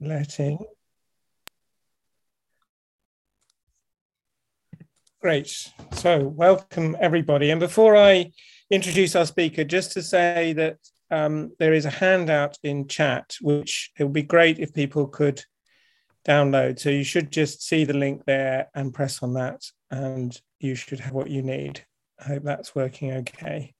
letting. Great. So, welcome everybody. And before I introduce our speaker, just to say that um, there is a handout in chat, which it would be great if people could download. So, you should just see the link there and press on that, and you should have what you need. I hope that's working okay.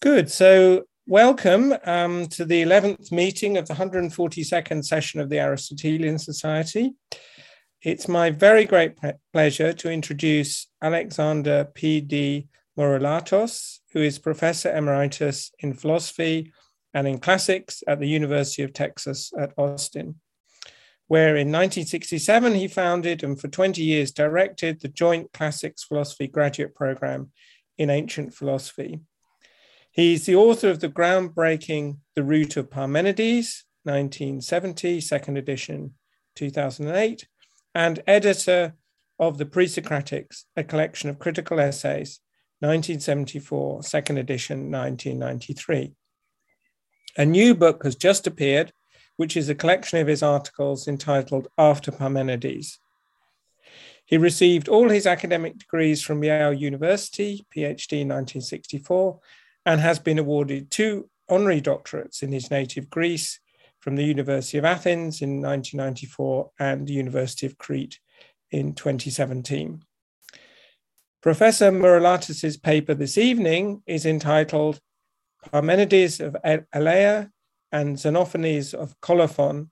Good. So, Welcome um, to the 11th meeting of the 142nd session of the Aristotelian Society. It's my very great pleasure to introduce Alexander P.D. Mourelatos, who is Professor Emeritus in Philosophy and in Classics at the University of Texas at Austin, where in 1967 he founded and for 20 years directed the Joint Classics Philosophy Graduate Program in Ancient Philosophy He's the author of the groundbreaking The Route of Parmenides, 1970, second edition, 2008, and editor of The Pre-Socratics, a collection of critical essays, 1974, second edition, 1993. A new book has just appeared, which is a collection of his articles entitled After Parmenides. He received all his academic degrees from Yale University, PhD 1964, and has been awarded two honorary doctorates in his native Greece from the University of Athens in 1994 and the University of Crete in 2017. Professor Mourelatos' paper this evening is entitled Parmenides of Elea and Xenophanes of Colophon,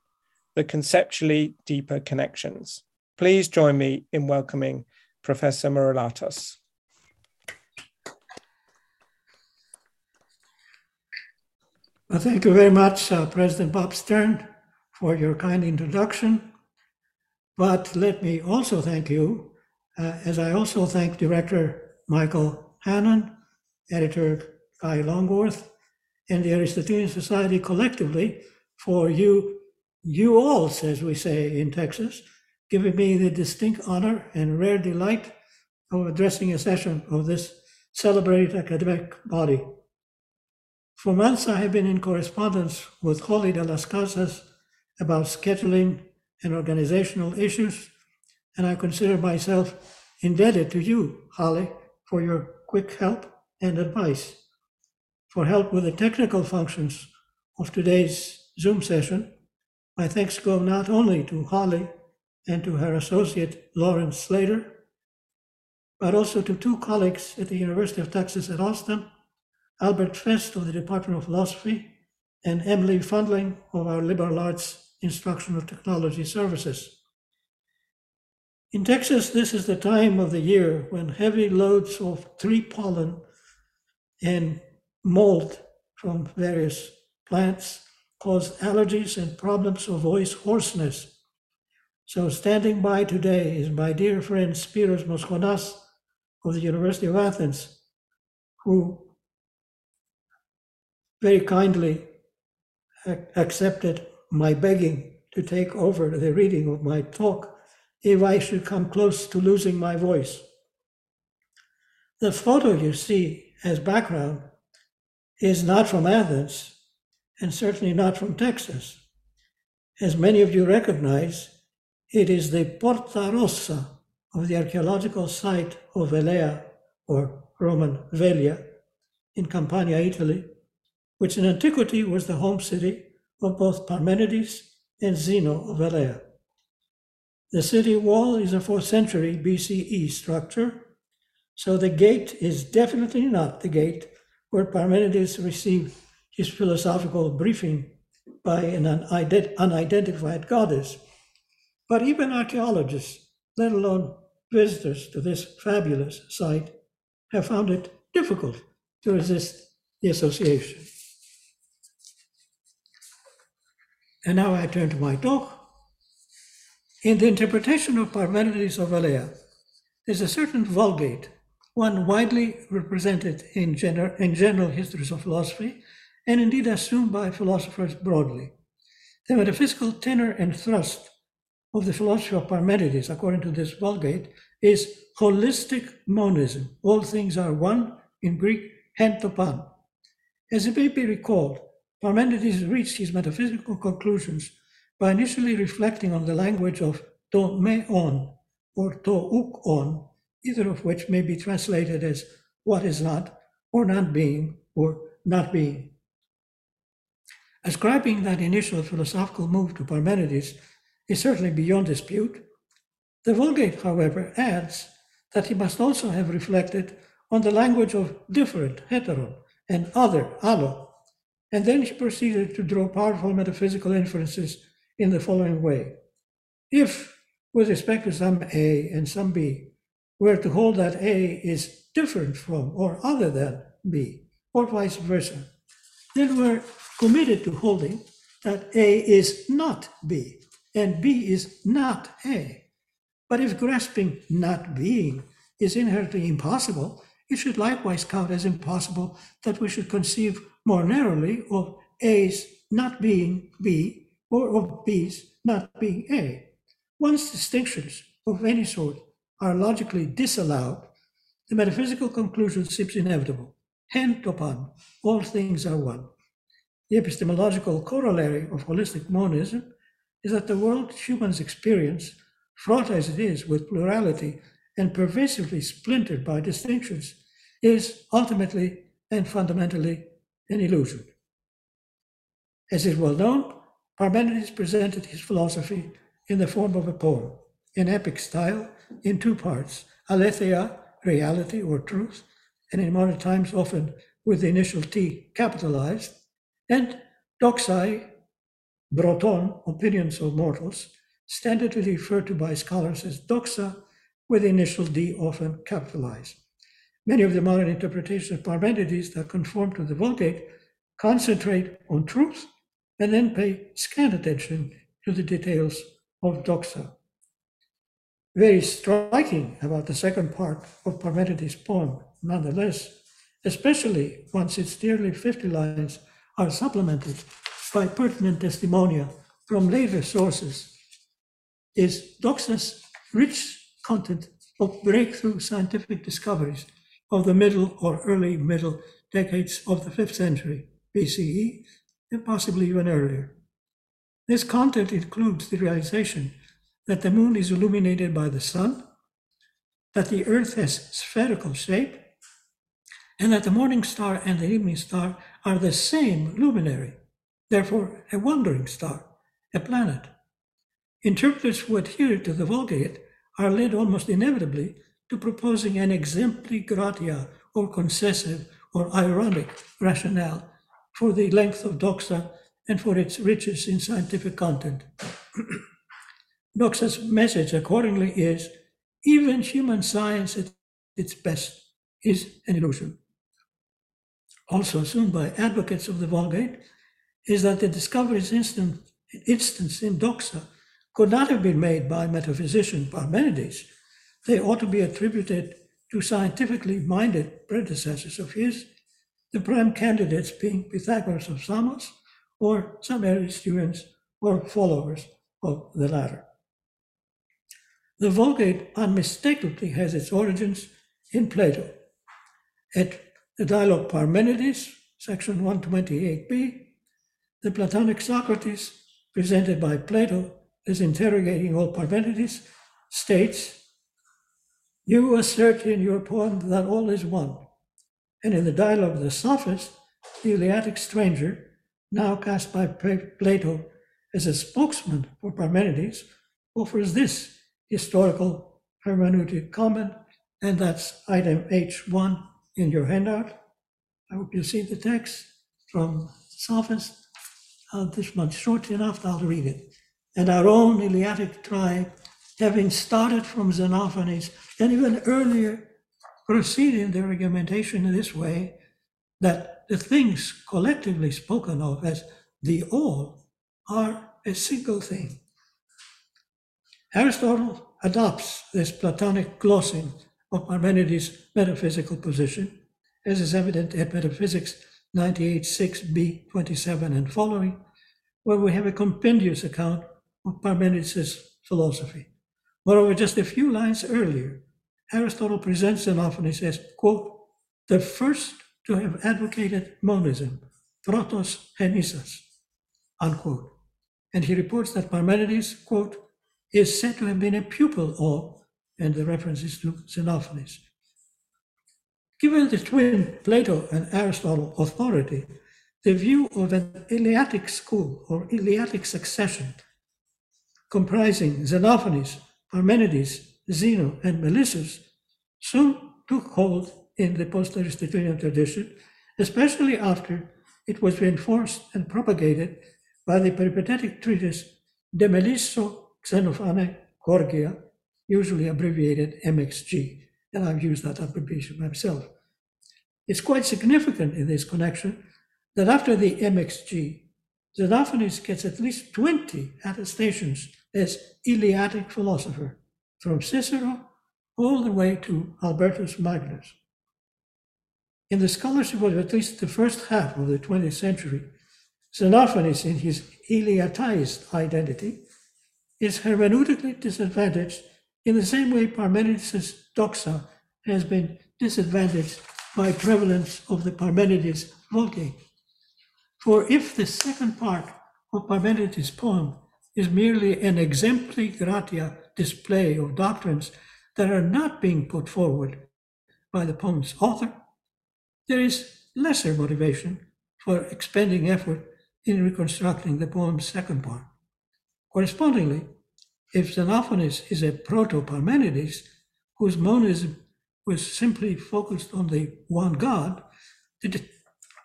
the conceptually deeper connections. Please join me in welcoming Professor Mourelatos. Well, thank you very much, uh, President Bob Stern, for your kind introduction. But let me also thank you, uh, as I also thank Director Michael Hannon, Editor Guy Longworth, and the Aristotelian Society collectively for you, you all, as we say in Texas, giving me the distinct honor and rare delight of addressing a session of this celebrated academic body. For months, I have been in correspondence with Holly de las Casas about scheduling and organizational issues, and I consider myself indebted to you, Holly, for your quick help and advice. For help with the technical functions of today's Zoom session, my thanks go not only to Holly and to her associate Lawrence Slater, but also to two colleagues at the University of Texas at Austin Albert Fest of the Department of Philosophy, and Emily Fundling of our liberal arts instructional technology services. In Texas, this is the time of the year when heavy loads of tree pollen and mold from various plants cause allergies and problems of voice hoarseness. So standing by today is my dear friend Spiros Moschonas of the University of Athens, who very kindly accepted my begging to take over the reading of my talk if I should come close to losing my voice. The photo you see as background is not from Athens and certainly not from Texas. As many of you recognize, it is the Porta Rossa of the archaeological site of Elea or Roman Velia in Campania, Italy, which in antiquity was the home city of both Parmenides and Zeno of Elea. The city wall is a 4th century BCE structure, so the gate is definitely not the gate where Parmenides received his philosophical briefing by an unidentified goddess. But even archaeologists, let alone visitors to this fabulous site, have found it difficult to resist the association. And now I turn to my talk. In the interpretation of Parmenides of Elea, there's a certain vulgate, one widely represented in, gener- in general histories of philosophy, and indeed assumed by philosophers broadly. The metaphysical tenor and thrust of the philosophy of Parmenides, according to this vulgate, is holistic monism. All things are one, in Greek, hen to pan. As it may be recalled, Parmenides reached his metaphysical conclusions by initially reflecting on the language of to me on or to ouk on, either of which may be translated as what is not, or not being, or not being. Ascribing that initial philosophical move to Parmenides is certainly beyond dispute. The Vulgate, however, adds that he must also have reflected on the language of different, heteron, and other, allo, and then he proceeded to draw powerful metaphysical inferences in the following way. If, with respect to some A and some B, we're to hold that A is different from or other than B, or vice versa, then we're committed to holding that A is not B and B is not A. But if grasping not being is inherently impossible, it should likewise count as impossible that we should conceive more narrowly of A's not being B or of B's not being A. Once distinctions of any sort are logically disallowed, the metaphysical conclusion seems inevitable. Hen to pan, all things are one. The epistemological corollary of holistic monism is that the world humans experience, fraught as it is with plurality and pervasively splintered by distinctions, is ultimately and fundamentally an illusion. As is well known, Parmenides presented his philosophy in the form of a poem, in epic style, in two parts aletheia, reality or truth, and in modern times often with the initial T capitalized, and doxai, broton, opinions of mortals, standardly referred to by scholars as doxa, with the initial D often capitalized. Many of the modern interpretations of Parmenides that conform to the Vulgate concentrate on truth and then pay scant attention to the details of doxa. Very striking about the second part of Parmenides' poem, nonetheless, especially once its nearly 50 lines are supplemented by pertinent testimonia from later sources, is Doxa's rich content of breakthrough scientific discoveries of the middle or early middle decades of the 5th century BCE, and possibly even earlier. This content includes the realization that the moon is illuminated by the sun, that the earth has spherical shape, and that the morning star and the evening star are the same luminary, therefore a wandering star, a planet. Interpreters who adhere to the Vulgate are led almost inevitably to proposing an exempli gratia or concessive or ironic rationale for the length of doxa and for its riches in scientific content. Doxa's message, accordingly, is even human science at its best is an illusion. Also assumed by advocates of the Vulgate is that the discoveries instance in Doxa could not have been made by metaphysician Parmenides. They ought to be attributed to scientifically minded predecessors of his, the prime candidates being Pythagoras of Samos or some early students or followers of the latter. The Vulgate unmistakably has its origins in Plato. At the dialogue Parmenides, section 128b, the Platonic Socrates, presented by Plato as interrogating old Parmenides, states, You assert in your poem that all is one. And in the dialogue of the Sophist, the Eleatic stranger, now cast by Plato as a spokesman for Parmenides, offers this historical hermeneutic comment, and that's item H1 in your handout. I hope you see the text from Sophist. Uh, this one's short enough, I'll read it. And our own Eleatic tribe, having started from Xenophanes, and even earlier, proceeding their argumentation in this way, that the things collectively spoken of as the all are a single thing. Aristotle adopts this Platonic glossing of Parmenides' metaphysical position, as is evident at Metaphysics 98.6b 27 and following, where we have a compendious account of Parmenides' philosophy. Moreover, just a few lines earlier, Aristotle presents Xenophanes as, quote, the first to have advocated monism, protos henisas, unquote. and he reports that Parmenides, quote, is said to have been a pupil of, and the reference is to Xenophanes. Given the twin Plato and Aristotle authority, the view of an Eleatic school or Eleatic succession comprising Xenophanes, Parmenides, Zeno, and Melissus soon took hold in the post-Aristotelian tradition, especially after it was reinforced and propagated by the peripatetic treatise De Melisso Xenophane Gorgia, usually abbreviated MXG, and I've used that abbreviation myself. It's quite significant in this connection that after the MXG, Xenophanes gets at least 20 attestations as Eleatic philosopher, from Cicero all the way to Albertus Magnus. In the scholarship of at least the first half of the 20th century, Xenophanes, in his Eleatized identity, is hermeneutically disadvantaged in the same way Parmenides' doxa has been disadvantaged by prevalence of the Parmenides Vulgate. For if the second part of Parmenides' poem is merely an exempli gratia display of doctrines that are not being put forward by the poem's author, there is lesser motivation for expending effort in reconstructing the poem's second part. Correspondingly, if Xenophanes is a proto-Parmenides whose monism was simply focused on the one God, the, de-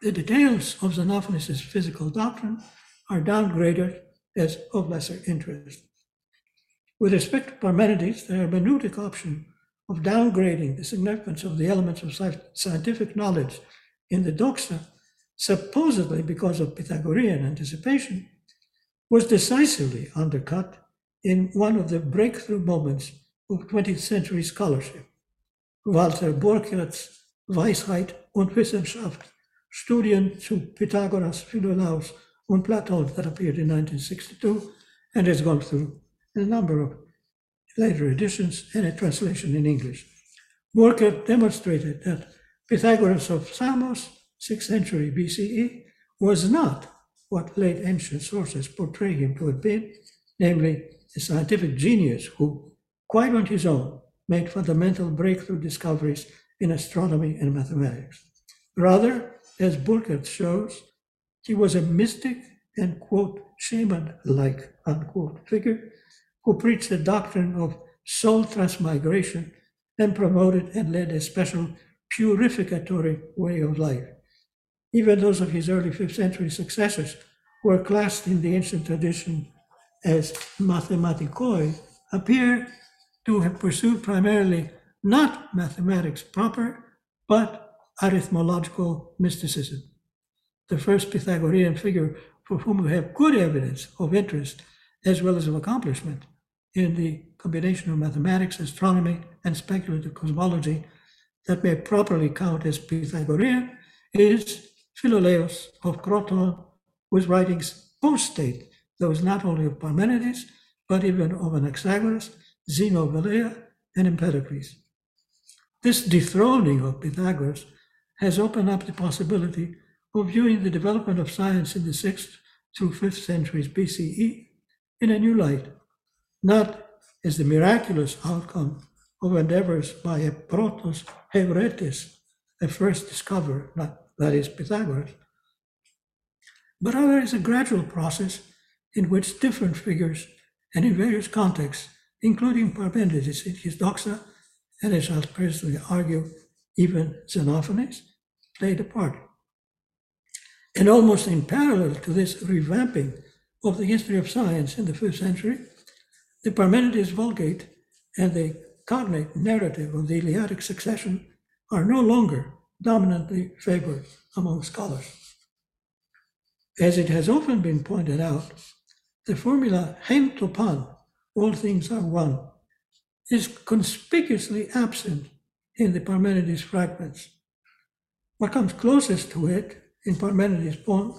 the details of Xenophanes' physical doctrine are downgraded as of lesser interest. With respect to Parmenides, the hermeneutic option of downgrading the significance of the elements of scientific knowledge in the doxa, supposedly because of Pythagorean anticipation, was decisively undercut in one of the breakthrough moments of 20th century scholarship. Walter Burkert's Weisheit und Wissenschaft, Studien zu Pythagoras, Philolaus und Platon that appeared in 1962 and has gone through a number of later editions and a translation in English. Burkert demonstrated that Pythagoras of Samos, 6th century BCE, was not what late ancient sources portray him to have been, namely a scientific genius who, quite on his own, made fundamental breakthrough discoveries in astronomy and mathematics. Rather, as Burkert shows, he was a mystic and, quote, shaman like, unquote, figure who preached the doctrine of soul transmigration and promoted and led a special purificatory way of life. Even those of his early fifth century successors were classed in the ancient tradition as mathematicoi, appear to have pursued primarily not mathematics proper, but arithmological mysticism. The first Pythagorean figure for whom we have good evidence of interest as well as of accomplishment in the combination of mathematics, astronomy, and speculative cosmology that may properly count as Pythagorean is Philolaus of Croton, whose writings post-date those not only of Parmenides, but even of Anaxagoras, Zeno of Elea, and Empedocles. This dethroning of Pythagoras has opened up the possibility of viewing the development of science in the 6th through 5th centuries BCE in a new light, not as the miraculous outcome of endeavors by a protos heuretes, a first discoverer, not, that is Pythagoras, but rather as a gradual process in which different figures and in various contexts, including Parmenides in his doxa, and as I'll personally argue, even Xenophanes, played a part. And almost in parallel to this revamping of the history of science in the first century, the Parmenides Vulgate and the cognate narrative of the Eleatic succession are no longer dominantly favored among scholars. As it has often been pointed out, the formula hen to pan, all things are one, is conspicuously absent in the Parmenides fragments. What comes closest to it in Parmenides' poem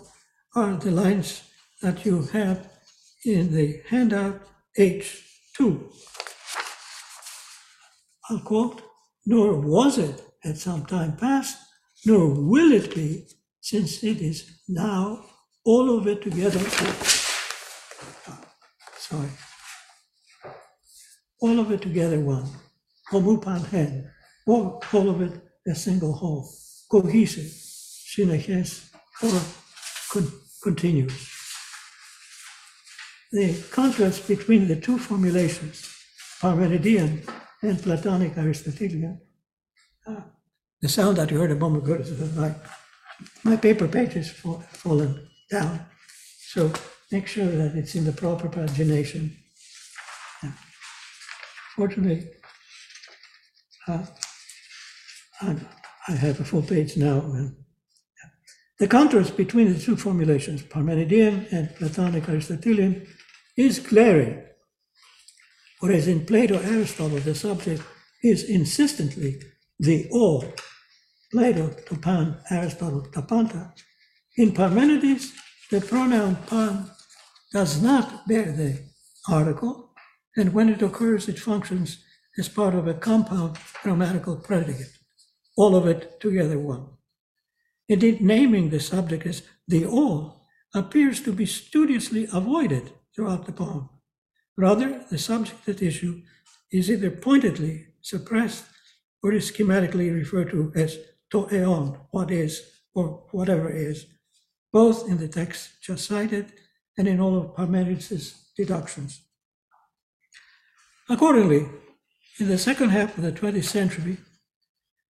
are the lines that you have in the handout H2. I'll quote, nor was it at some time past, nor will it be, since it is now all of it together sorry. All of it together one. Homupan hen. All, all of it a single whole. Cohesive. Syneches or con- continuous. The contrast between the two formulations, Parmenidean and Platonic Aristotelian, uh, the sound that you heard a moment ago is that my, paper page has fa- fallen down. So make sure that it's in the proper pagination. Yeah. Fortunately, uh, I, have a full page now. And. The contrast between the two formulations, Parmenidean and Platonic Aristotelian, is glaring. Whereas in Plato Aristotle, the subject is insistently the all. Plato to pan, Aristotle to panta. In Parmenides, the pronoun pan does not bear the article, and when it occurs, it functions as part of a compound grammatical predicate, all of it together one. Indeed, naming the subject as the all appears to be studiously avoided throughout the poem. Rather, the subject at issue is either pointedly suppressed or is schematically referred to as to eon, what is, or whatever is, both in the text just cited and in all of Parmenides' deductions. Accordingly, in the second half of the 20th century,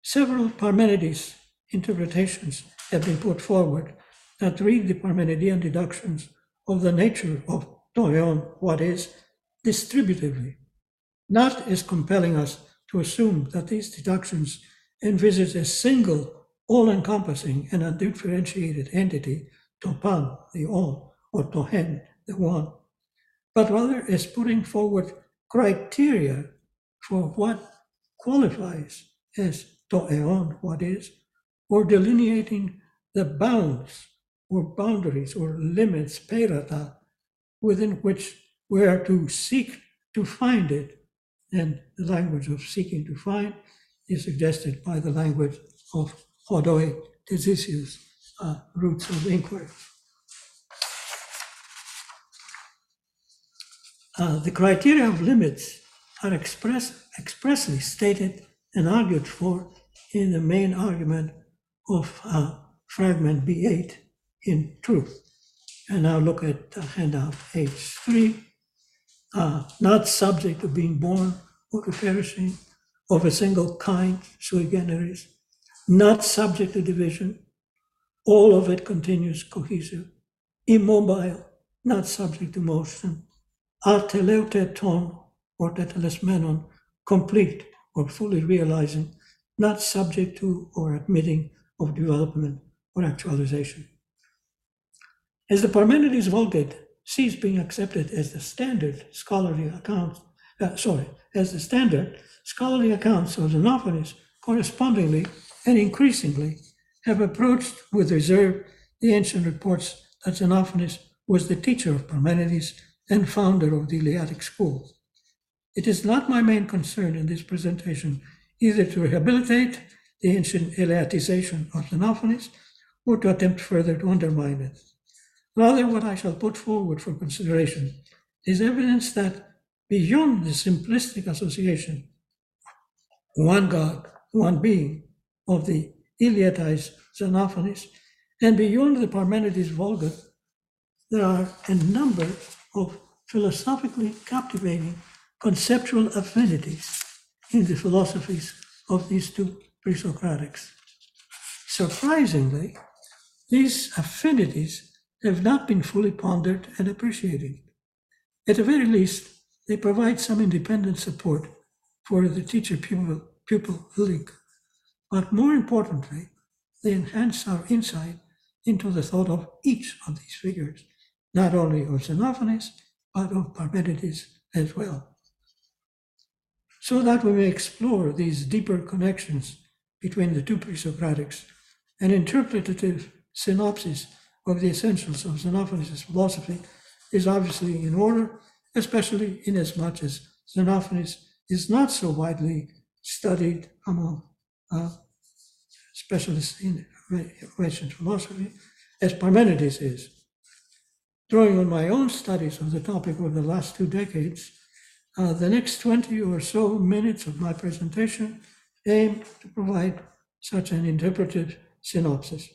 several Parmenides interpretations have been put forward that read the Parmenidean deductions of the nature of toeon, what is, distributively, not as compelling us to assume that these deductions envisage a single, all-encompassing and undifferentiated entity, topan, the all, or tohen, the one, but rather as putting forward criteria for what qualifies as toeon, what is, or delineating the bounds or boundaries or limits, perata, within which we are to seek to find it. And the language of seeking to find is suggested by the language of Hodoi Tesisius, uh, roots of inquiry. Uh, the criteria of limits are express, expressly stated and argued for in the main argument of uh, fragment B8 in truth. And now look at uh, handout H3. Uh, not subject to being born or to perishing of a single kind, sui generis, not subject to division, all of it continues cohesive, immobile, not subject to motion, ateleuteton or tetelesmenon, complete or fully realizing, not subject to or admitting of development or actualization. As the Parmenides Vulgate ceased being accepted as the standard scholarly account, uh, sorry, as the standard scholarly accounts of Xenophanes correspondingly and increasingly have approached with reserve the ancient reports that Xenophanes was the teacher of Parmenides and founder of the Eleatic school. It is not my main concern in this presentation either to rehabilitate the ancient Eleatization of Xenophanes or to attempt further to undermine it. Rather, what I shall put forward for consideration is evidence that beyond the simplistic association, one God, one being, of the Eleatized Xenophanes, and beyond the Parmenides Vulgate, there are a number of philosophically captivating conceptual affinities in the philosophies of these two pre-Socratics. Surprisingly, these affinities have not been fully pondered and appreciated. At the very least, they provide some independent support for the teacher-pupil pupil link. But more importantly, they enhance our insight into the thought of each of these figures, not only of Xenophanes, but of Parmenides as well. So that we may explore these deeper connections between the two pre-Socratics, and interpretative synopsis of the essentials of Xenophanes' philosophy is obviously in order, especially inasmuch as Xenophanes is not so widely studied among uh, specialists in ancient philosophy as Parmenides is. drawing on my own studies of the topic over the last two decades, uh, the next 20 or so minutes of my presentation aim to provide such an interpretive synopsis.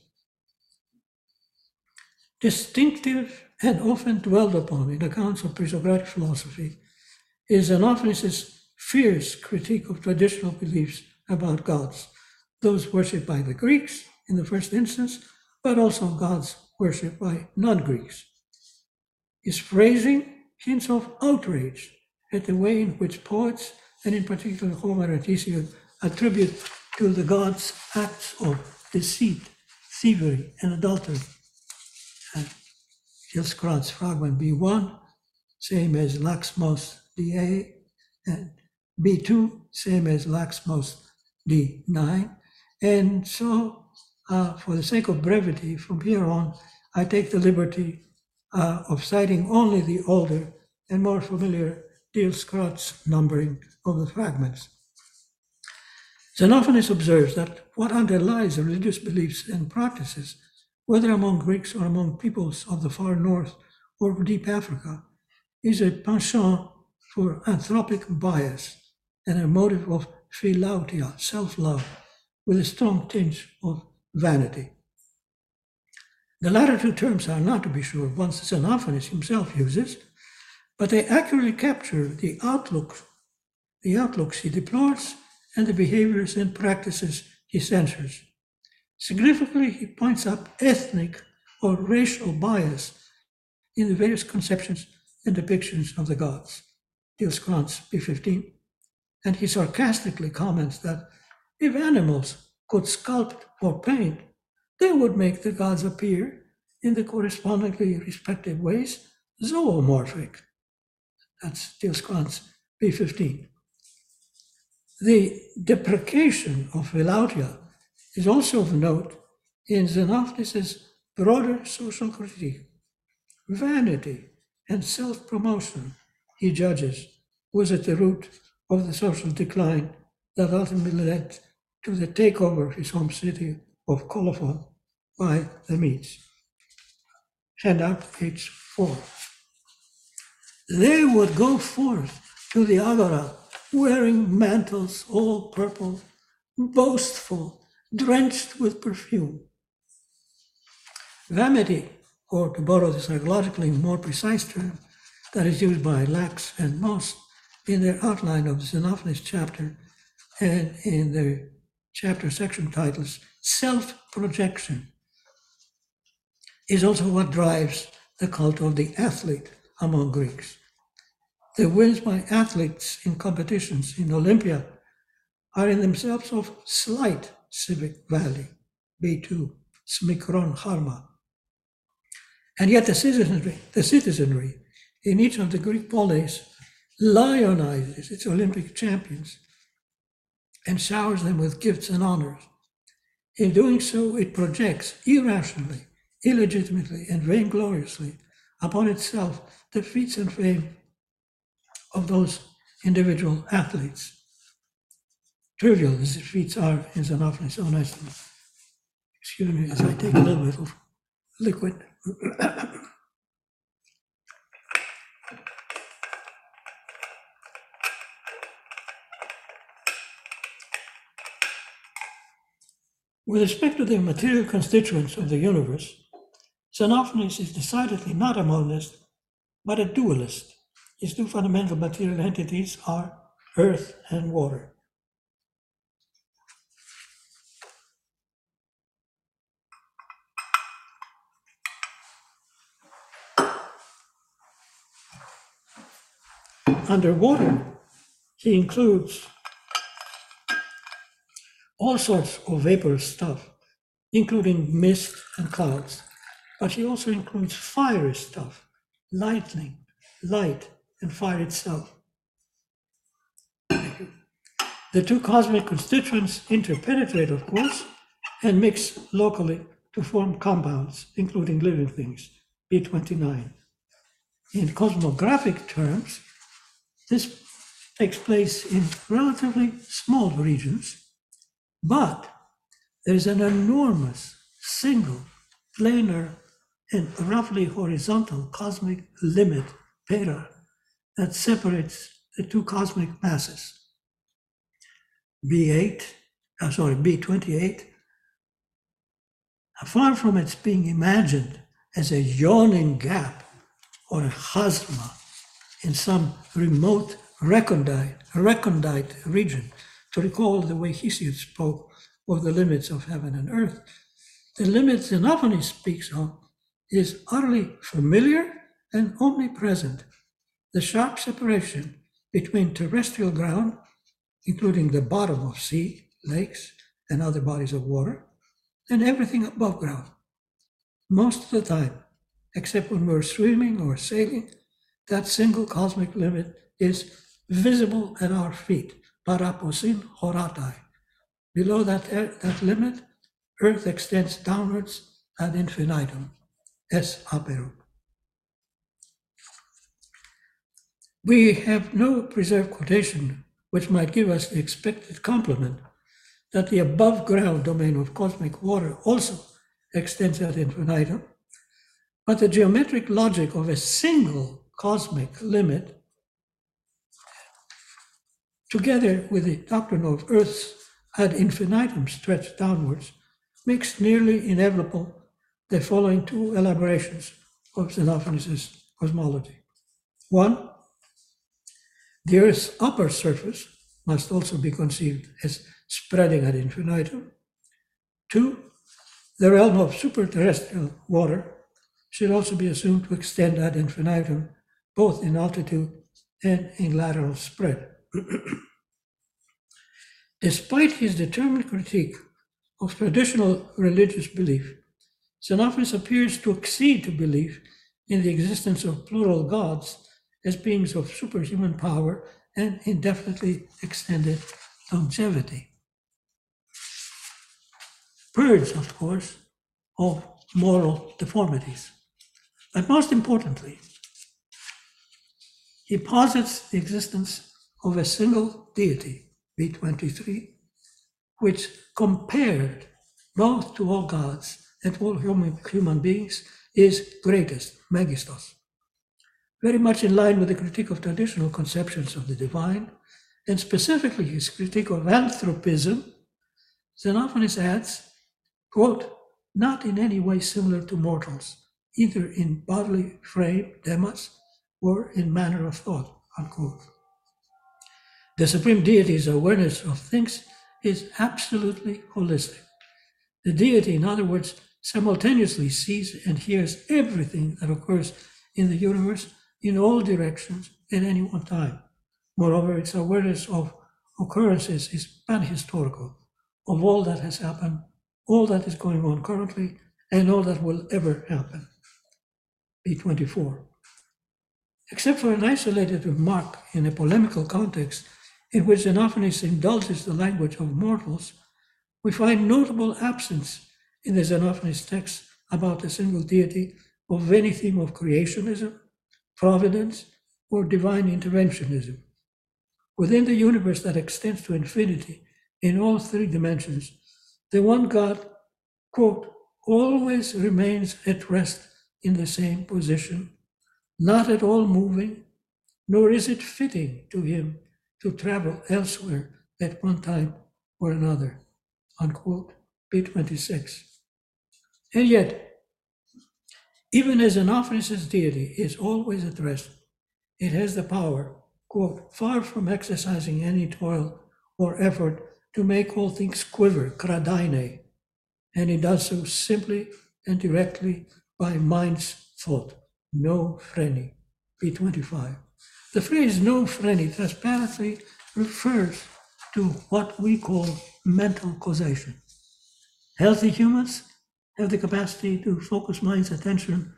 Distinctive and often dwelled upon in accounts of pre-Socratic philosophy is Xenophanes' fierce critique of traditional beliefs about gods, those worshipped by the Greeks in the first instance, but also gods worshipped by non-Greeks. His phrasing hints of outrage at the way in which poets, and in particular Homer and Hesiod, attribute to the gods acts of deceit, thievery, and adultery. Diels fragment B1, same as Laks-Most D8, and B2, same as Laks-Most D9. And so, uh, for the sake of brevity, from here on, I take the liberty uh, of citing only the older and more familiar Diels Kranz numbering of the fragments. Xenophanes observes that what underlies religious beliefs and practices, whether among Greeks or among peoples of the far north or deep Africa, is a penchant for anthropic bias and a motive of philautia, self-love, with a strong tinge of vanity. The latter two terms are not, to be sure, ones Xenophanes himself uses, but they accurately capture the outlook, the outlooks he deplores and the behaviors and practices he censures. Significantly, he points up ethnic or racial bias in the various conceptions and depictions of the gods. Kranz, B15. And he sarcastically comments that if animals could sculpt or paint, they would make the gods appear in the correspondingly respective ways zoomorphic. That's Kranz, B15. The deprecation of philautia is also of note in Xenophanes' broader social critique. Vanity and self-promotion, he judges, was at the root of the social decline that ultimately led to the takeover of his home city of Colophon by the Medes. Handout page four. They would go forth to the agora wearing mantles all purple, boastful, drenched with perfume. Vanity, or to borrow the psychologically more precise term that is used by Laks and Most in their outline of the Xenophanes chapter and in their chapter section titles, self projection is also what drives the cult of the athlete among Greeks. The wins by athletes in competitions in Olympia are in themselves of slight civic value, B2, smikron harma. And yet the citizenry, the citizenry in each of the Greek polis lionizes its Olympic champions and showers them with gifts and honors. In doing so, it projects irrationally, illegitimately, and vaingloriously upon itself the feats and fame of those individual athletes. Trivial as the feats are in Xenophanes' own estimate. Excuse me as I take a little bit of liquid. With respect to the material constituents of the universe, Xenophanes is decidedly not a monist, but a dualist. His two fundamental material entities are earth and water. Underwater, he includes all sorts of vaporous stuff, including mist and clouds. But he also includes fiery stuff, lightning, light, and fire itself. The two cosmic constituents interpenetrate, of course, and mix locally to form compounds, including living things, B29. In cosmographic terms, this takes place in relatively small regions, but there's an enormous single planar and roughly horizontal cosmic limit, beta, that separates the two cosmic masses. B8, uh, sorry, B28, far from its being imagined as a yawning gap or a chasma in some remote recondite, recondite region, to recall the way Hesiod spoke of the limits of heaven and earth, the limit Xenophanes speaks of is utterly familiar and omnipresent. The sharp separation between terrestrial ground, including the bottom of sea, lakes, and other bodies of water, and everything above ground. Most of the time, except when we're swimming or sailing, that single cosmic limit is visible at our feet, paraposin horatai. Below that, eh, that limit, Earth extends downwards ad infinitum, es apeiron. We have no preserved quotation which might give us the expected complement that the above ground domain of cosmic water also extends ad infinitum, but the geometric logic of a single cosmic limit, together with the doctrine of Earth's ad infinitum stretched downwards, makes nearly inevitable the following two elaborations of Xenophanes' cosmology. One, the Earth's upper surface must also be conceived as spreading ad infinitum. Two, the realm of superterrestrial water should also be assumed to extend ad infinitum, both in altitude and in lateral spread. Despite his determined critique of traditional religious belief, Xenophanes appears to accede to belief in the existence of plural gods as beings of superhuman power and indefinitely extended longevity. Purged, of course, of moral deformities. But most importantly, he posits the existence of a single deity, B23, which compared both to all gods and all human, human beings is greatest, Megistos. Very much in line with the critique of traditional conceptions of the divine, and specifically his critique of anthropism, Xenophanes adds, quote, not in any way similar to mortals, either in bodily frame, demos, or in manner of thought, unquote. The supreme deity's awareness of things is absolutely holistic. The deity, in other words, simultaneously sees and hears everything that occurs in the universe in all directions at any one time. Moreover, its awareness of occurrences is pan-historical, of all that has happened, all that is going on currently, and all that will ever happen. B24. Except for an isolated remark in a polemical context in which Xenophanes indulges the language of mortals, we find notable absence in the Xenophanes text about a single deity of any theme of creationism, providence, or divine interventionism. Within the universe that extends to infinity in all three dimensions, the one God, quote, always remains at rest in the same position, not at all moving, nor is it fitting to him to travel elsewhere at one time or another. Unquote. B26. And yet, even as an Xenophanes' deity is always at rest, it has the power, quote, far from exercising any toil or effort to make all things quiver, kradaine, and it does so simply and directly by mind's thought, no phreni, B25. The phrase no phreni transparently refers to what we call mental causation. Healthy humans have the capacity to focus mind's attention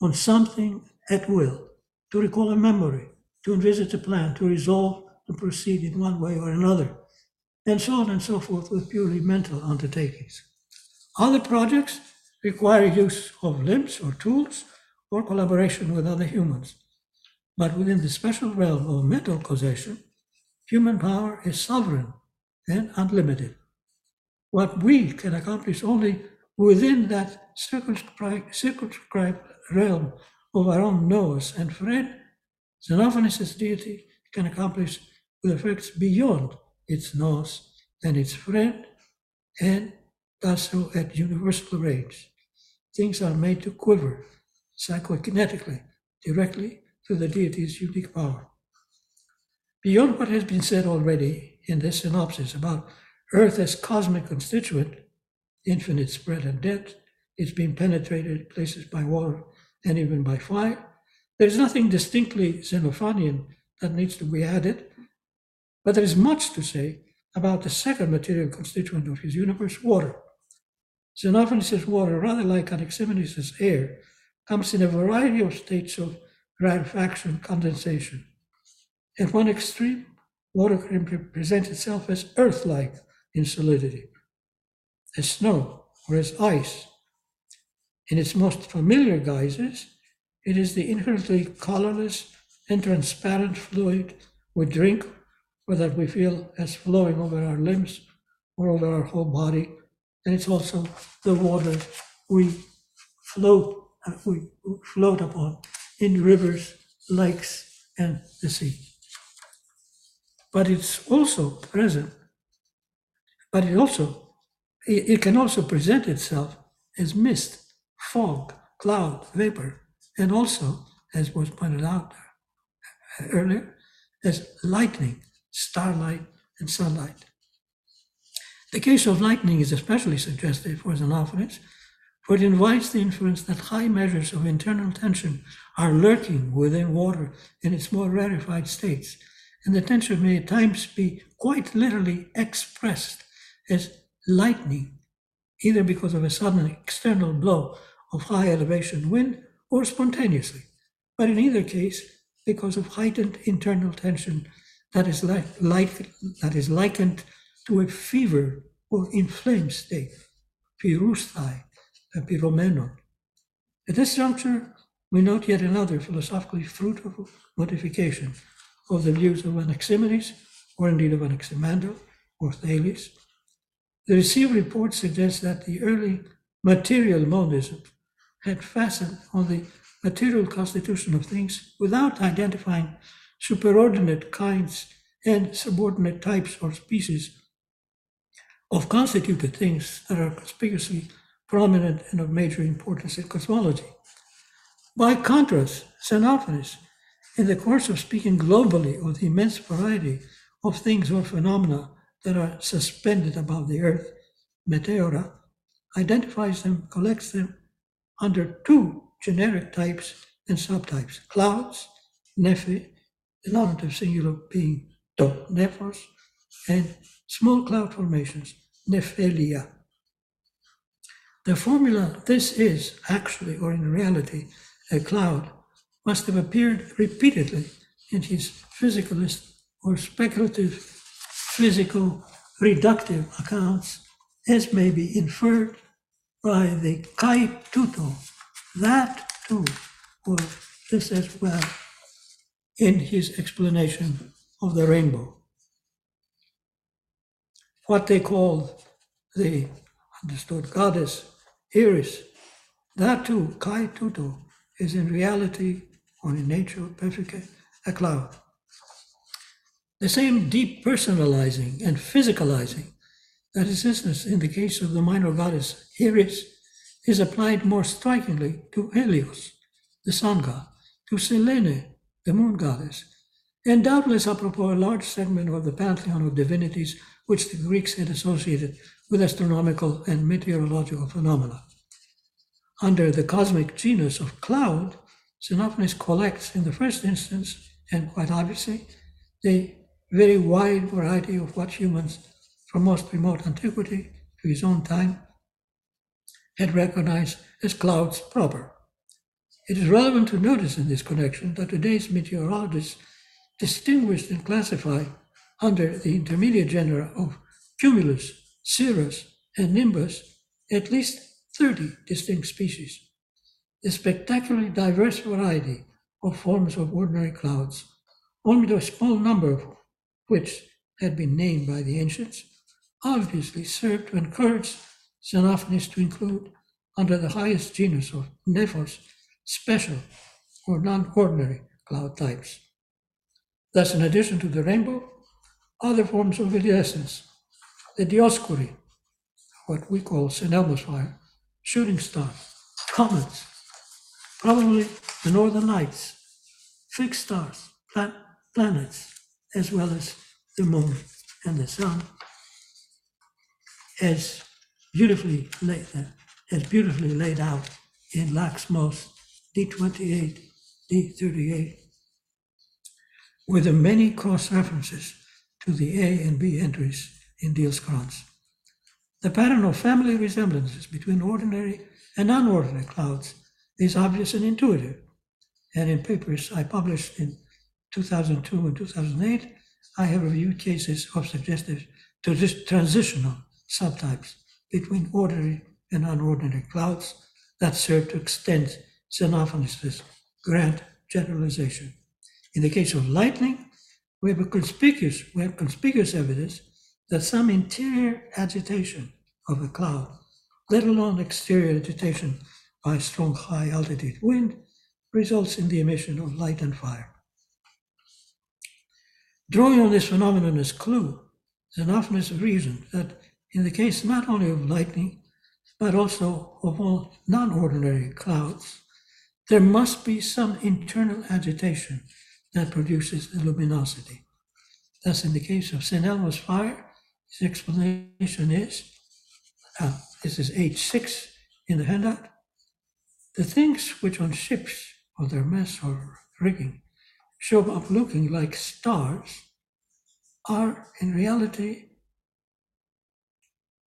on something at will, to recall a memory, to envisage a plan, to resolve to proceed in one way or another, and so on and so forth with purely mental undertakings. Other projects require use of limbs or tools or collaboration with other humans. But within the special realm of mental causation, human power is sovereign and unlimited. What we can accomplish only within that circumscribed, realm of our own nous and phren, Xenophanes' deity can accomplish with effects beyond its nous and its phren, and does so at universal range. Things are made to quiver psychokinetically, directly through the deity's unique power. Beyond what has been said already in this synopsis about Earth as cosmic constituent, infinite spread and depth, it's been penetrated places by water and even by fire. There's nothing distinctly Xenophanian that needs to be added, but there is much to say about the second material constituent of his universe, water. Xenophanes' water, rather like Anaximenes' air, comes in a variety of states of rarefaction, condensation. At one extreme, water can present itself as earth like in solidity, as snow or as ice. In its most familiar guises, it is the inherently colorless and transparent fluid we drink or that we feel as flowing over our limbs or over our whole body. And it's also the water we float, uh, we float upon in rivers, lakes, and the sea. But it's also present, but it also, it can also present itself as mist, fog, cloud, vapor, and also, as was pointed out earlier, as lightning, starlight, and sunlight. The case of lightning is especially suggestive for Xenophanes, it invites the inference that high measures of internal tension are lurking within water in its more rarefied states, and the tension may at times be quite literally expressed as lightning, either because of a sudden external blow of high elevation wind or spontaneously, but in either case, because of heightened internal tension that is like, like that is likened to a fever or inflamed state, pyrusthai, At this juncture, we note yet another philosophically fruitful modification of the views of Anaximenes, or indeed of Anaximander or Thales. The received report suggests that the early material monism had fastened on the material constitution of things without identifying superordinate kinds and subordinate types or species of constituted things that are conspicuously prominent and of major importance in cosmology. By contrast, Xenophanes, in the course of speaking globally of the immense variety of things or phenomena that are suspended above the earth, meteora, identifies them, collects them under two generic types and subtypes clouds, nephi, the nominative singular being to, nephos, and small cloud formations, nephelia. The formula, this is actually, or in reality, a cloud, must have appeared repeatedly in his physicalist or speculative physical reductive accounts, as may be inferred by the kai tuto, that too, or this as well, in his explanation of the rainbow. What they called the understood goddess Iris, that too, Kai Tuto, is in reality or in nature perfectly a cloud. The same deep personalizing and physicalizing that exists in the case of the minor goddess Iris is applied more strikingly to Helios, the sun god, to Selene, the moon goddess, and doubtless apropos a large segment of the pantheon of divinities which the Greeks had associated with astronomical and meteorological phenomena. Under the cosmic genus of cloud, Xenophanes collects in the first instance, and quite obviously, the very wide variety of what humans from most remote antiquity to his own time had recognized as clouds proper. It is relevant to notice in this connection that today's meteorologists distinguish and classify under the intermediate genera of cumulus, cirrus, and nimbus at least 30 distinct species. The spectacularly diverse variety of forms of ordinary clouds, only a small number of which had been named by the ancients, obviously served to encourage Xenophanes to include under the highest genus of nephos special or non-ordinary cloud types. Thus, in addition to the rainbow, other forms of iridescence, the Dioscuri, what we call St. Elmo's fire, shooting stars, comets, probably the northern lights, fixed stars, planets, as well as the moon and the sun, as beautifully laid, as beautifully laid out in Laks-Most D28, D38, with the many cross references to the A and B entries in Diels Kranz. The pattern of family resemblances between ordinary and unordinary clouds is obvious and intuitive. And in papers I published in 2002 and 2008, I have reviewed cases of suggestive transitional subtypes between ordinary and unordinary clouds that serve to extend Xenophanes' grand generalization. In the case of lightning, we have conspicuous, we have conspicuous evidence that some interior agitation of a cloud, let alone exterior agitation by strong high altitude wind, results in the emission of light and fire. Drawing on this phenomenon as clue, Xenophanes reasoned that in the case not only of lightning, but also of all non-ordinary clouds, there must be some internal agitation that produces the luminosity. Thus, in the case of St. Elmo's fire, his explanation is, uh, this is H6 in the handout, the things which on ships or their mess or rigging show up looking like stars are in reality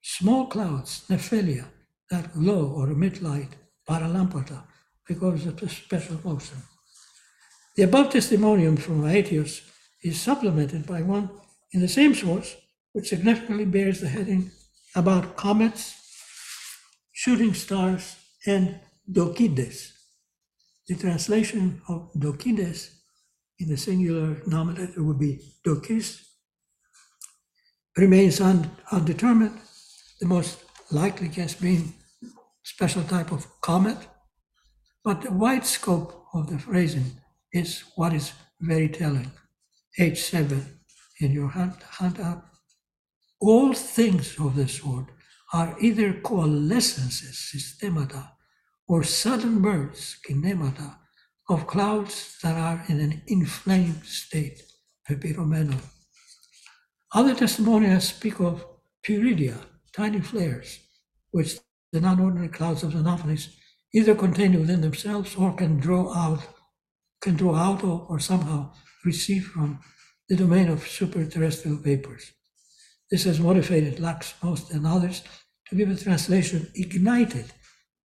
small clouds, nephelia, that glow or emit light, paralampata, because of the special motion. The above testimonium from Aetius is supplemented by one in the same source, which significantly bears the heading about comets, shooting stars, and Dokides. The translation of Dokides in the singular nominator would be Dokis, remains un, undetermined, the most likely guess being special type of comet, but the wide scope of the phrasing is what is very telling. H7 in your hand, handout. All things of the sort are either coalescences, systemata, or sudden bursts, kinemata, of clouds that are in an inflamed state, pepiromeno. Other testimonials speak of pyrrhidia, tiny flares, which the non-ordinary clouds of the Xenophanes either contain within themselves or can draw out, can draw out of or somehow receive from the domain of superterrestrial vapors. This has motivated Laks, Most, and others to give a translation ignited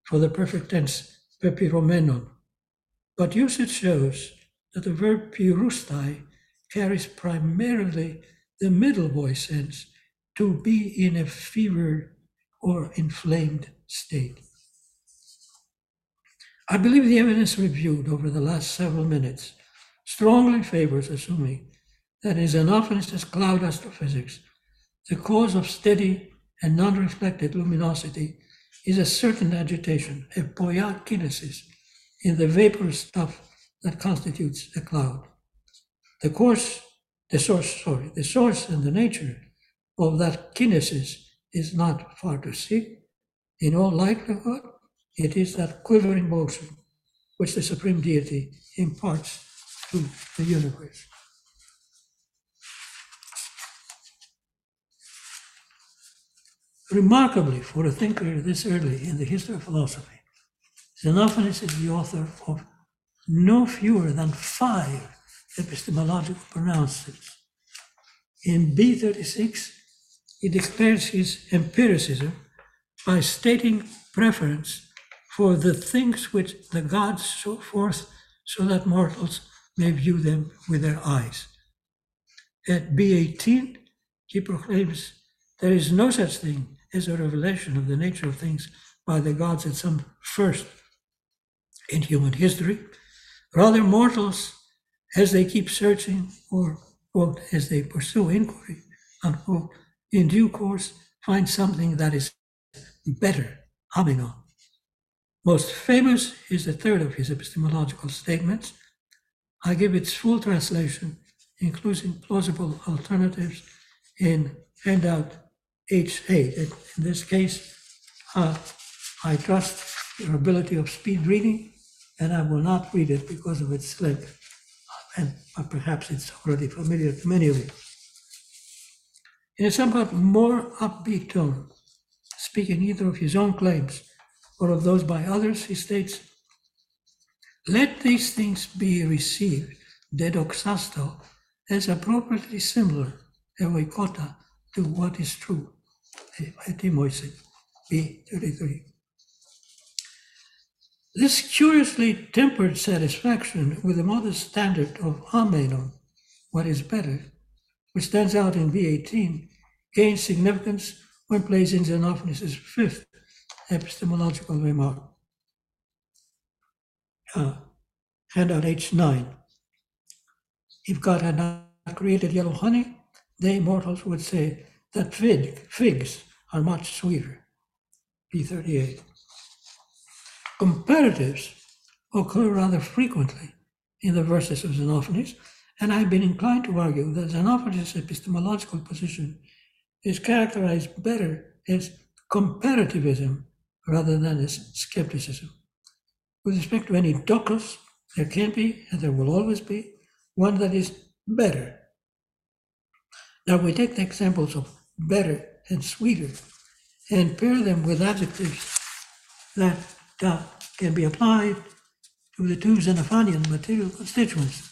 for the perfect tense pepiromenon. But usage shows that the verb pyrustai carries primarily the middle voice sense to be in a fevered or inflamed state. I believe the evidence reviewed over the last several minutes strongly favors assuming that in Xenophanes' cloud astrophysics, the cause of steady and non-reflected luminosity is a certain agitation, a poiakinesis, in the vaporous stuff that constitutes a cloud. The course, the source, sorry, the source and the nature of that kinesis is not far to seek. In all likelihood, it is that quivering motion which the Supreme Deity imparts to the universe. Remarkably, for a thinker this early in the history of philosophy, Xenophanes is the author of no fewer than five epistemological pronouncements. In B36, he declares his empiricism by stating preference for the things which the gods show forth so that mortals may view them with their eyes. At B18, he proclaims there is no such thing is a revelation of the nature of things by the gods at some first in human history. Rather, mortals, as they keep searching, or quote, as they pursue inquiry, unquote, in due course find something that is better, aminon. Most famous is the third of his epistemological statements. I give its full translation, including plausible alternatives, in handout H8. In this case, uh, I trust your ability of speed reading, and I will not read it because of its length. And perhaps it's already familiar to many of you. In a somewhat more upbeat tone, speaking either of his own claims or of those by others, he states, Let these things be received, dedoxasto, as appropriately similar, evoikota, to what is true. Etimoisin, B33. This curiously tempered satisfaction with a modest standard of amenon, what is better, which stands out in B18, gains significance when placed in Xenophanes' fifth epistemological remark. Uh, handout H9. If God had not created yellow honey, the immortals would say that fig, figs are much sweeter. B38. Comparatives occur rather frequently in the verses of Xenophanes, and I've been inclined to argue that Xenophanes' epistemological position is characterized better as comparativism rather than as skepticism. With respect to any dokos, there can be, and there will always be, one that is better. Now we take the examples of better and sweeter and pair them with adjectives that uh, can be applied to the two Xenophanian material constituents,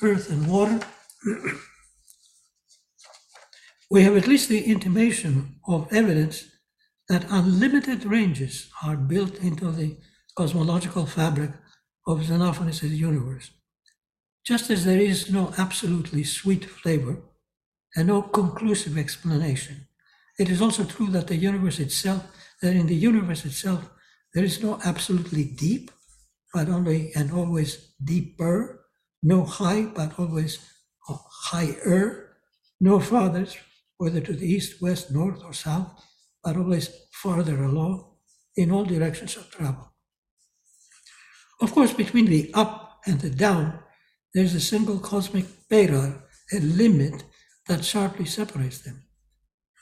earth and water. we have at least the intimation of evidence that unlimited ranges are built into the cosmological fabric of Xenophanes' universe. Just as there is no absolutely sweet flavor and no conclusive explanation, it is also true that the universe itself, that in the universe itself, there is no absolutely deep, but only and always deeper, no high, but always higher, no farthest, whether to the east, west, north, or south, but always farther along in all directions of travel. Of course, between the up and the down, there's a single cosmic beta, a limit that sharply separates them,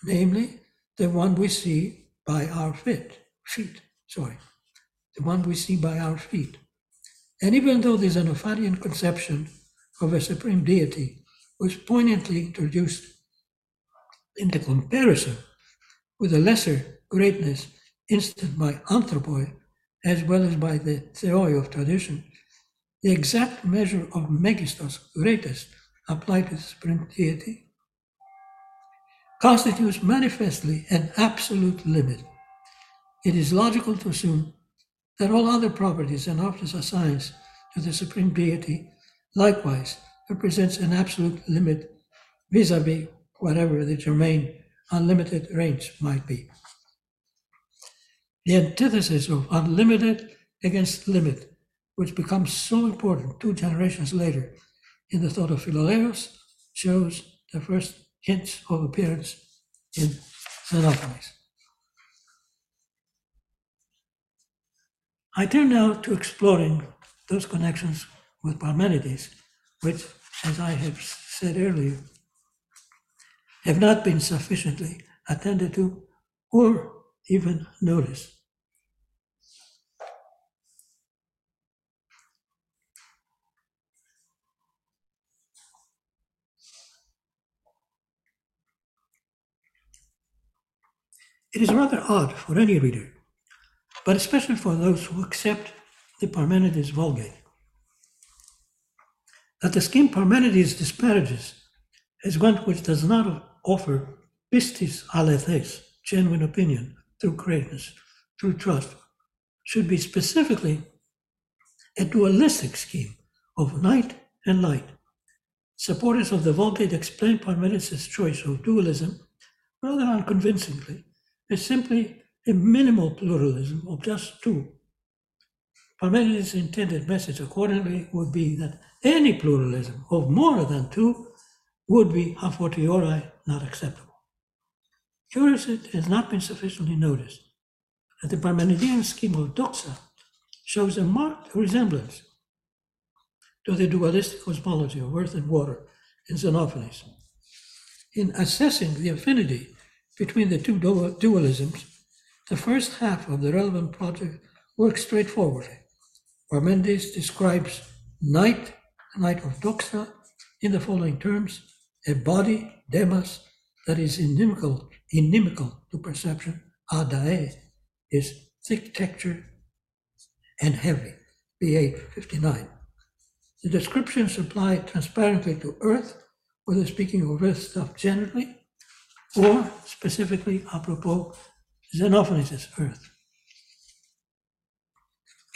namely the one we see by our feet, feet, sorry, the one we see by our feet. And even though the Xenophanian conception of a supreme deity was poignantly introduced in the comparison with a lesser greatness instant by anthropoi as well as by the theoi of tradition, the exact measure of megistos, greatest, applied to the supreme deity, constitutes manifestly an absolute limit. It is logical to assume that all other properties and office assigned to the supreme deity likewise represents an absolute limit vis-a-vis whatever the germane unlimited range might be. The antithesis of unlimited against limit, which becomes so important two generations later in the thought of Philolaos, shows the first hints of appearance in Xenophanes. I turn now to exploring those connections with Parmenides, which, as I have said earlier, have not been sufficiently attended to or even noticed. It is rather odd for any reader, but especially for those who accept the Parmenides Vulgate, that the scheme Parmenides disparages is one which does not offer pistis alethes, genuine opinion, through greatness, through trust, should be specifically a dualistic scheme of night and light. Supporters of the Vulgate explain Parmenides' choice of dualism rather unconvincingly is simply a minimal pluralism of just two. Parmenides' intended message, accordingly, would be that any pluralism of more than two would be a fortiori not acceptable. Curious, it has not been sufficiently noticed that the Parmenidean scheme of doxa shows a marked resemblance to the dualistic cosmology of earth and water in Xenophanes. In assessing the affinity between the two dualisms, the first half of the relevant project works straightforwardly. Parmenides describes night, night of doxa, in the following terms a body, demos, that is inimical, inimical to perception, adae, is thick texture and heavy, B859. The descriptions apply transparently to Earth, whether speaking of Earth stuff generally, or specifically apropos Xenophanes' Earth.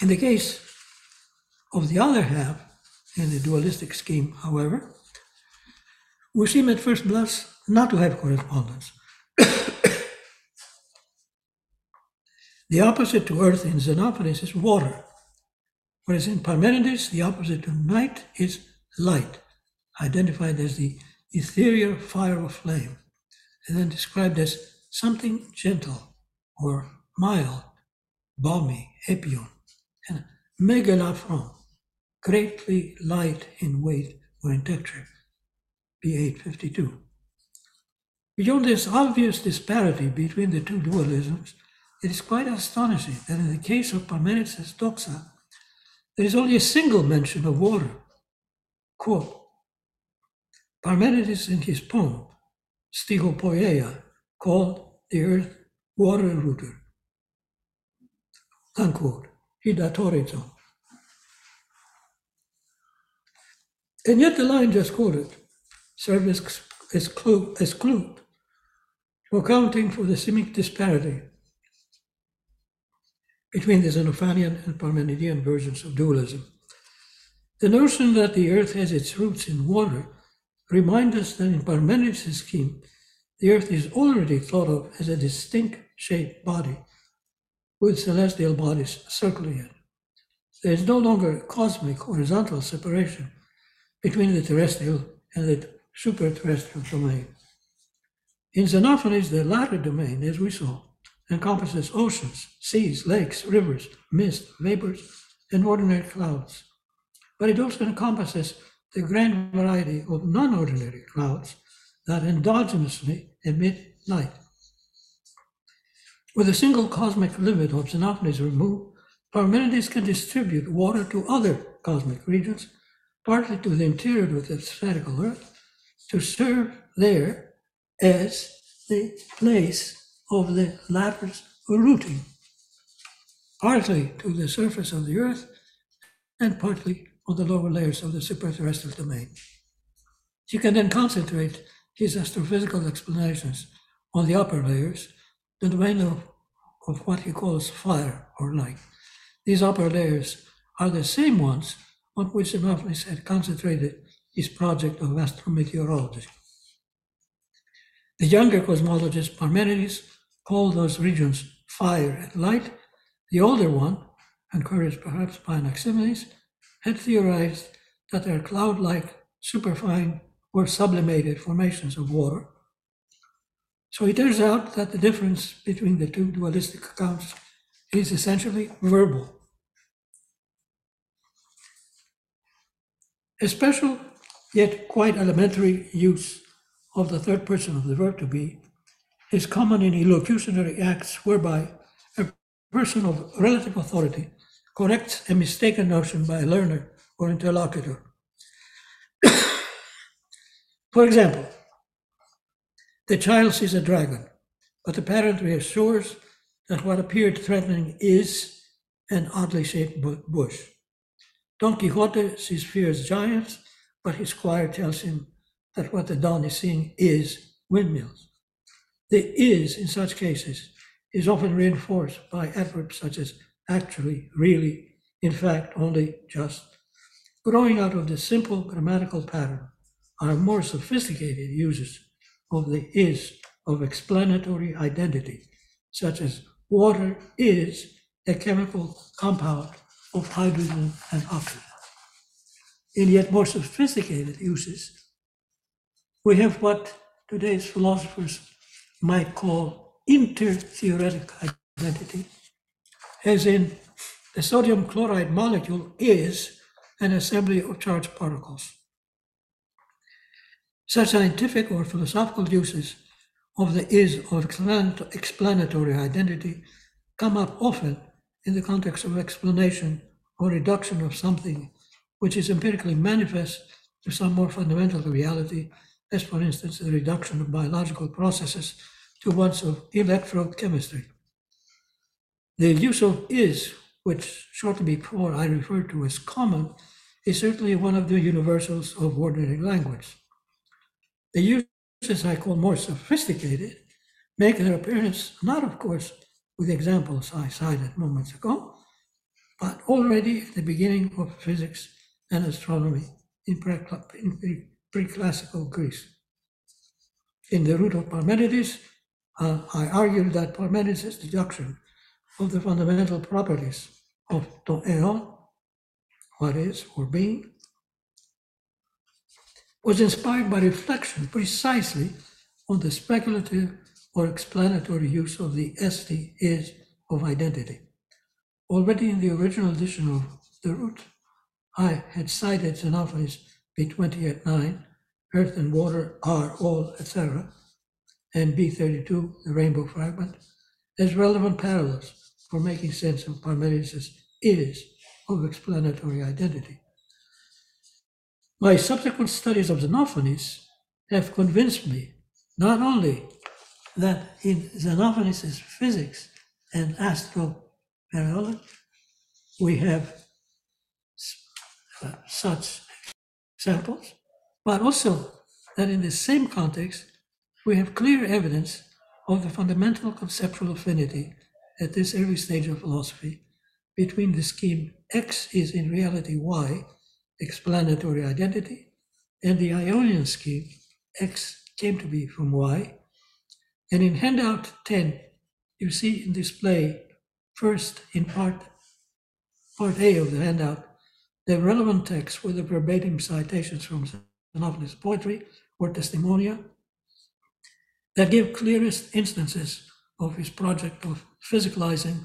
In the case of the other half, in the dualistic scheme, however, we seem at first blush not to have correspondence. the opposite to earth in Xenophanes is water, whereas in Parmenides, the opposite to night is light, identified as the ethereal fire of flame, and then described as something gentle or mild, balmy, epion, and megalafron, greatly light in weight or in texture, B852. Beyond this obvious disparity between the two dualisms, it is quite astonishing that in the case of Parmenides' doxa, there is only a single mention of water. Quote, Parmenides in his poem, Stygopoeia, called the earth water rooter. Unquote. Hidatorizo. And yet the line just quoted serves as, clue, as clue to accounting for the seeming disparity between the Xenophanian and Parmenidean versions of dualism. The notion that the earth has its roots in water reminds us that in Parmenides' scheme, the earth is already thought of as a distinct shaped body with celestial bodies circling it. There is no longer a cosmic horizontal separation between the terrestrial and the superterrestrial domain. In Xenophanes, the latter domain, as we saw, encompasses oceans, seas, lakes, rivers, mist, vapors, and ordinary clouds. But it also encompasses the grand variety of non ordinary clouds that endogenously emit light. With a single cosmic limit of Xenophanes removed, Parmenides can distribute water to other cosmic regions, partly to the interior of the spherical Earth, to serve there as the place of the latter's rooting, partly to the surface of the Earth and partly on the lower layers of the superterrestrial domain. He can then concentrate his astrophysical explanations on the upper layers, the domain of, of what he calls fire or light. These upper layers are the same ones on which Xenophanes had concentrated his project of astrometeorology. The younger cosmologist Parmenides called those regions fire and light. The older one, encouraged perhaps by Anaximenes, had theorized that they are cloud-like, superfine, or sublimated formations of water. So it turns out that the difference between the two dualistic accounts is essentially verbal. A special yet quite elementary use of the third person of the verb to be is common in elocutionary acts whereby a person of relative authority corrects a mistaken notion by a learner or interlocutor. For example, the child sees a dragon, but the parent reassures that what appeared threatening is an oddly shaped bush. Don Quixote sees fierce giants, but his squire tells him that what the Don is seeing is windmills. The is in such cases is often reinforced by adverbs such as actually, really, in fact, only, just. Growing out of the simple grammatical pattern are more sophisticated uses of the is of explanatory identity, such as water is a chemical compound of hydrogen and oxygen. In yet more sophisticated uses, we have what today's philosophers might call inter-theoretic identity as in the sodium chloride molecule is an assembly of charged particles. Such scientific or philosophical uses of the is of explanatory identity come up often in the context of explanation or reduction of something which is empirically manifest to some more fundamental reality, as for instance the reduction of biological processes to ones of electrochemistry. The use of is, which shortly before I referred to as common, is certainly one of the universals of ordinary language. The uses I call more sophisticated make their appearance not, of course, with examples I cited moments ago, but already at the beginning of physics and astronomy in pre-classical Greece. In the Route of Parmenides, uh, I argued that Parmenides' deduction of the fundamental properties of to eon, what is or being, was inspired by reflection precisely on the speculative or explanatory use of the esti is of identity. Already in the original edition of the Route, I had cited Xenophanes B20 at 9, earth and water are all, etc., and B32, the rainbow fragment, as relevant parallels for making sense of Parmenides' is of explanatory identity. My subsequent studies of Xenophanes have convinced me not only that in Xenophanes' physics and astrometeorology, we have uh, such samples, but also that in the same context, we have clear evidence of the fundamental conceptual affinity at this early stage of philosophy between the scheme X is in reality Y, explanatory identity, and the Ionian scheme X came to be from Y. And in handout 10, you see in display first in part, part A of the handout, the relevant texts with the verbatim citations from Xenophanes' poetry or testimonia that give clearest instances of his project of physicalizing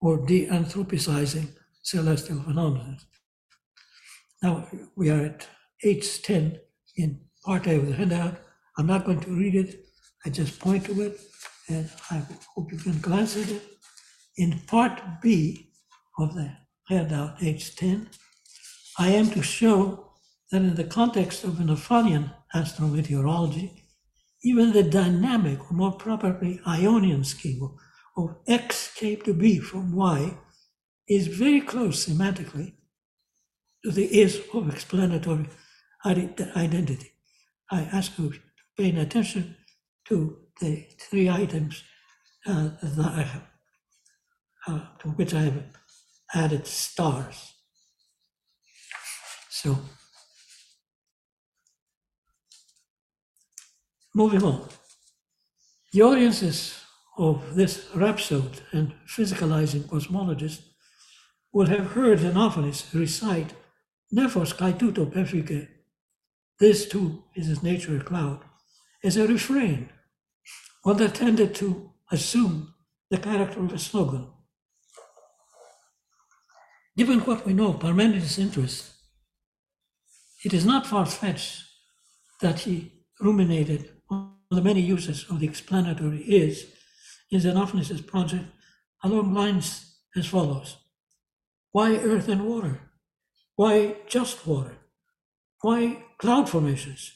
or de-anthropicizing celestial phenomena. Now we are at H10 in part A of the handout. I'm not going to read it. I just point to it and I hope you can glance at it. In part B of the handout H10, I am to show that in the context of Xenophanian astrometeorology, even the dynamic, or more properly Ionian scheme of X came to be from Y is very close semantically to the is of explanatory identity. I ask you to pay attention to the three items uh, that I have, uh, to which I have added stars. So, moving on. The audiences of this rhapsode and physicalizing cosmologist will have heard Xenophanes recite Nephos kaituto pefike, this too is his nature a cloud, as a refrain, one that tended to assume the character of a slogan. Given what we know of Parmenides' interest, it is not far fetched that he ruminated the many uses of the explanatory is in Xenophanes' project along lines as follows Why earth and water? Why just water? Why cloud formations?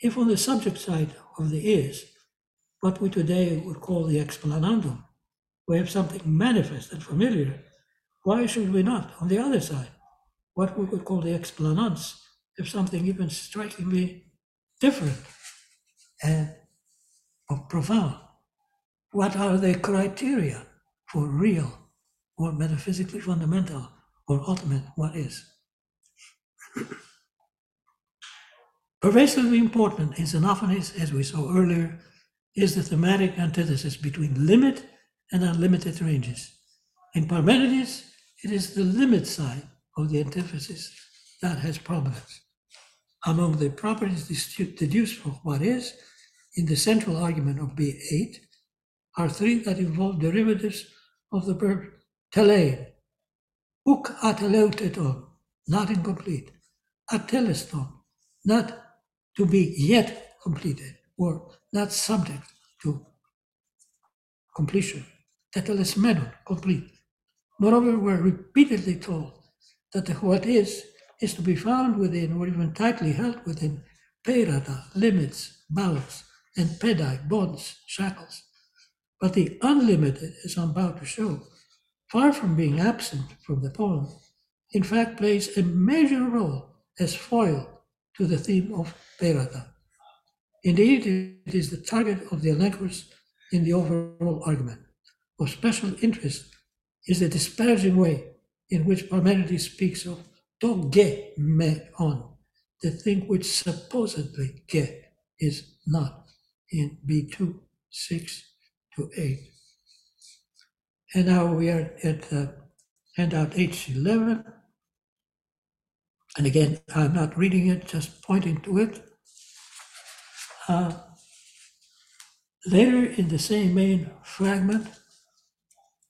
If on the subject side of the is, what we today would call the explanandum, we have something manifest and familiar, why should we not, on the other side, what we would call the explanans, have something even strikingly different Uh, and profound? What are the criteria for real or metaphysically fundamental or ultimate what is? Pervasively important in Xenophanes, as we saw earlier, is the thematic antithesis between limit and unlimited ranges. In Parmenides, it is the limit side of the antithesis that has prominence. Among the properties deduced from what is, in the central argument of B8, are three that involve derivatives of the verb telein, uk ateleuteton, not incomplete, ateleston, not to be yet completed, or not subject to completion. Tetelesmenon, complete. Moreover, we're repeatedly told that the what is is to be found within, or even tightly held within, perata, limits, bounds, and pedai, bonds, shackles. But the unlimited, as I'm about to show, far from being absent from the poem, in fact plays a major role as foil to the theme of peirata. Indeed, it is the target of the Elenchus in the overall argument. Of special interest is the disparaging way in which Parmenides speaks of to ge me on, the thing which supposedly ge is not in B2, 6 to 8. And now we are at uh, handout H11. And again, I'm not reading it, just pointing to it. Uh, later in the same main fragment,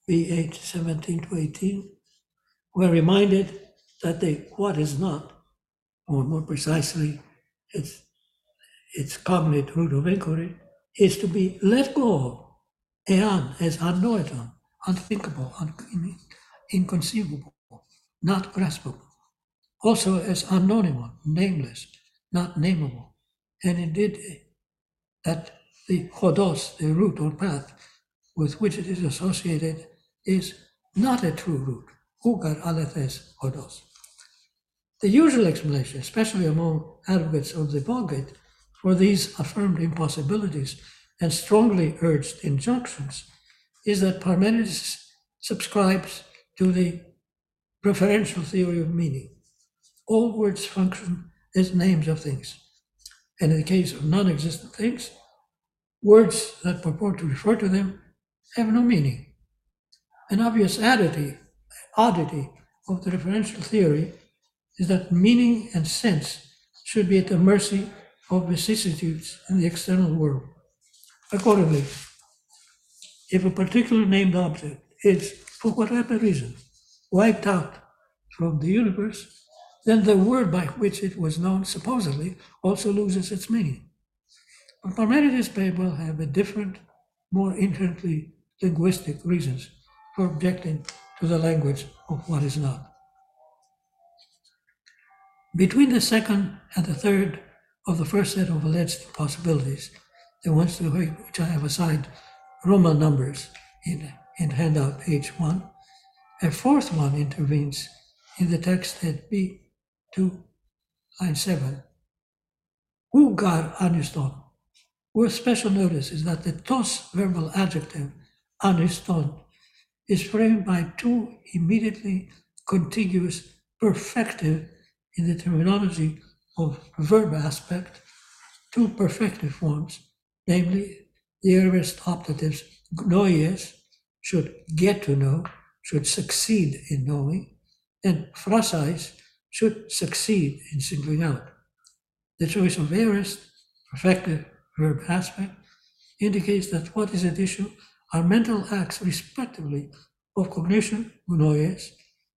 B8, 17 to 18, we're reminded that the what is not, or more precisely, its, its cognate route of inquiry, is to be let go of, ean, as unknowable, unthinkable, un- inconceivable, not graspable. Also as unknowable, nameless, not nameable. And indeed, that the chodos, the route or path with which it is associated, is not a true route. Ugar alethes chodos. The usual explanation, especially among advocates of the Vulgate, for these affirmed impossibilities and strongly urged injunctions is that Parmenides subscribes to the referential theory of meaning. All words function as names of things. And in the case of non existent things, words that purport to refer to them have no meaning. An obvious oddity, oddity of the referential theory is that meaning and sense should be at the mercy of vicissitudes in the external world. Accordingly, if a particular named object is, for whatever reason, wiped out from the universe, then the word by which it was known supposedly also loses its meaning. But Parmenides well have a different, more inherently linguistic reasons for objecting to the language of what is not. Between the second and the third of the first set of alleged possibilities, the ones to which I have assigned Roman numbers in, in handout page one, a fourth one intervenes in the text at B2, line 7. Who gar anuston? Worth special notice is that the tos verbal adjective anuston is framed by two immediately contiguous perfective in the terminology of verb aspect two perfective forms, namely the aorist optatives gnoies should get to know, should succeed in knowing, and phrasais should succeed in singling out. The choice of aorist, perfective verb aspect, indicates that what is at issue are mental acts respectively of cognition, gnoies,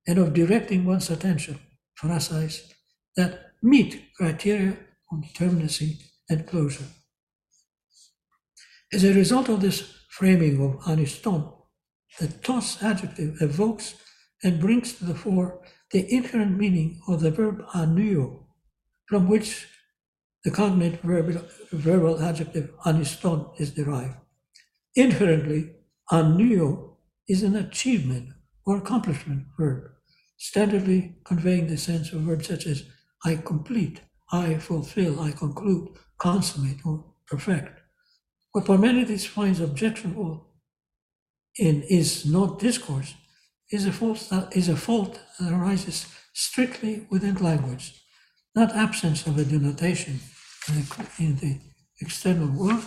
and of directing one's attention, phrases that meet criteria of determinacy and closure. As a result of this framing of anuston, the tos adjective evokes and brings to the fore the inherent meaning of the verb anuo, from which the cognate verb, verbal adjective anuston is derived. Inherently, anuo is an achievement or accomplishment verb standardly conveying the sense of verbs such as I complete, I fulfill, I conclude, consummate, or perfect. What Parmenides finds objectionable in is not discourse is a fault that is a fault that arises strictly within language, not absence of a denotation in the, in the external world,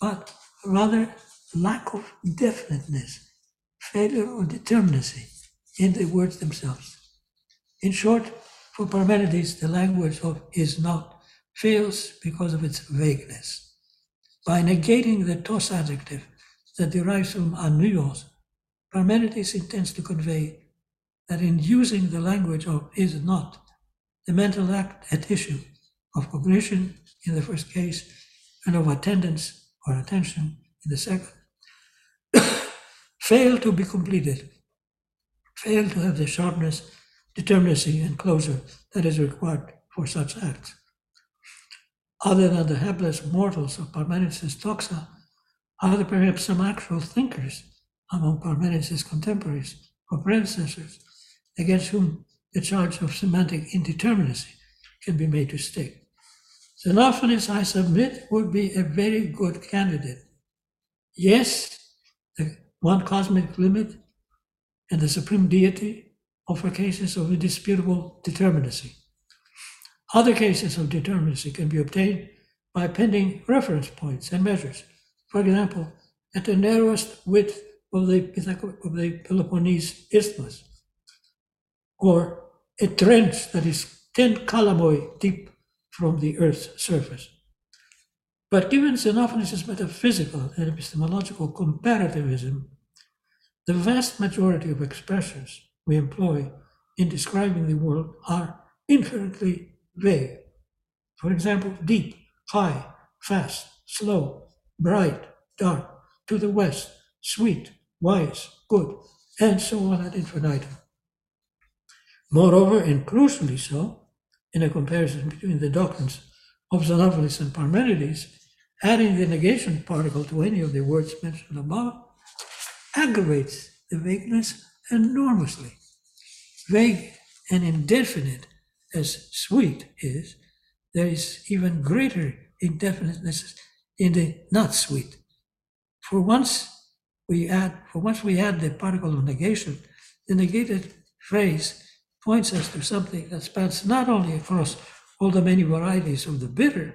but rather lack of definiteness, failure of determinacy in the words themselves. In short, for Parmenides, the language of is not fails because of its vagueness. By negating the tos adjective that derives from anuos, Parmenides intends to convey that in using the language of is not, the mental act at issue of cognition in the first case and of attendance or attention in the second fail to be completed, fail to have the sharpness, determinacy, and closure that is required for such acts. Other than the hapless mortals of Parmenides' doxa, are there perhaps some actual thinkers among Parmenides' contemporaries or predecessors against whom the charge of semantic indeterminacy can be made to stick? Xenophanes, I submit, would be a very good candidate. Yes, the one cosmic limit and the supreme deity offer cases of indisputable determinacy. Other cases of determinacy can be obtained by appending reference points and measures. For example, at the narrowest width of the, of the Peloponnese isthmus, or a trench that is 10 kalamoi deep from the Earth's surface. But given Xenophanes' metaphysical and epistemological comparativism, the vast majority of expressions we employ in describing the world are inherently vague. For example, deep, high, fast, slow, bright, dark, to the west, sweet, wise, good, and so on ad infinitum. Moreover, and crucially so, in a comparison between the doctrines of Xenophanes and Parmenides, adding the negation particle to any of the words mentioned above aggravates the vagueness enormously. Vague and indefinite as sweet is, there is even greater indefiniteness in the not sweet. For once we add, for once we add the particle of negation, the negated phrase points us to something that spans not only across all the many varieties of the bitter,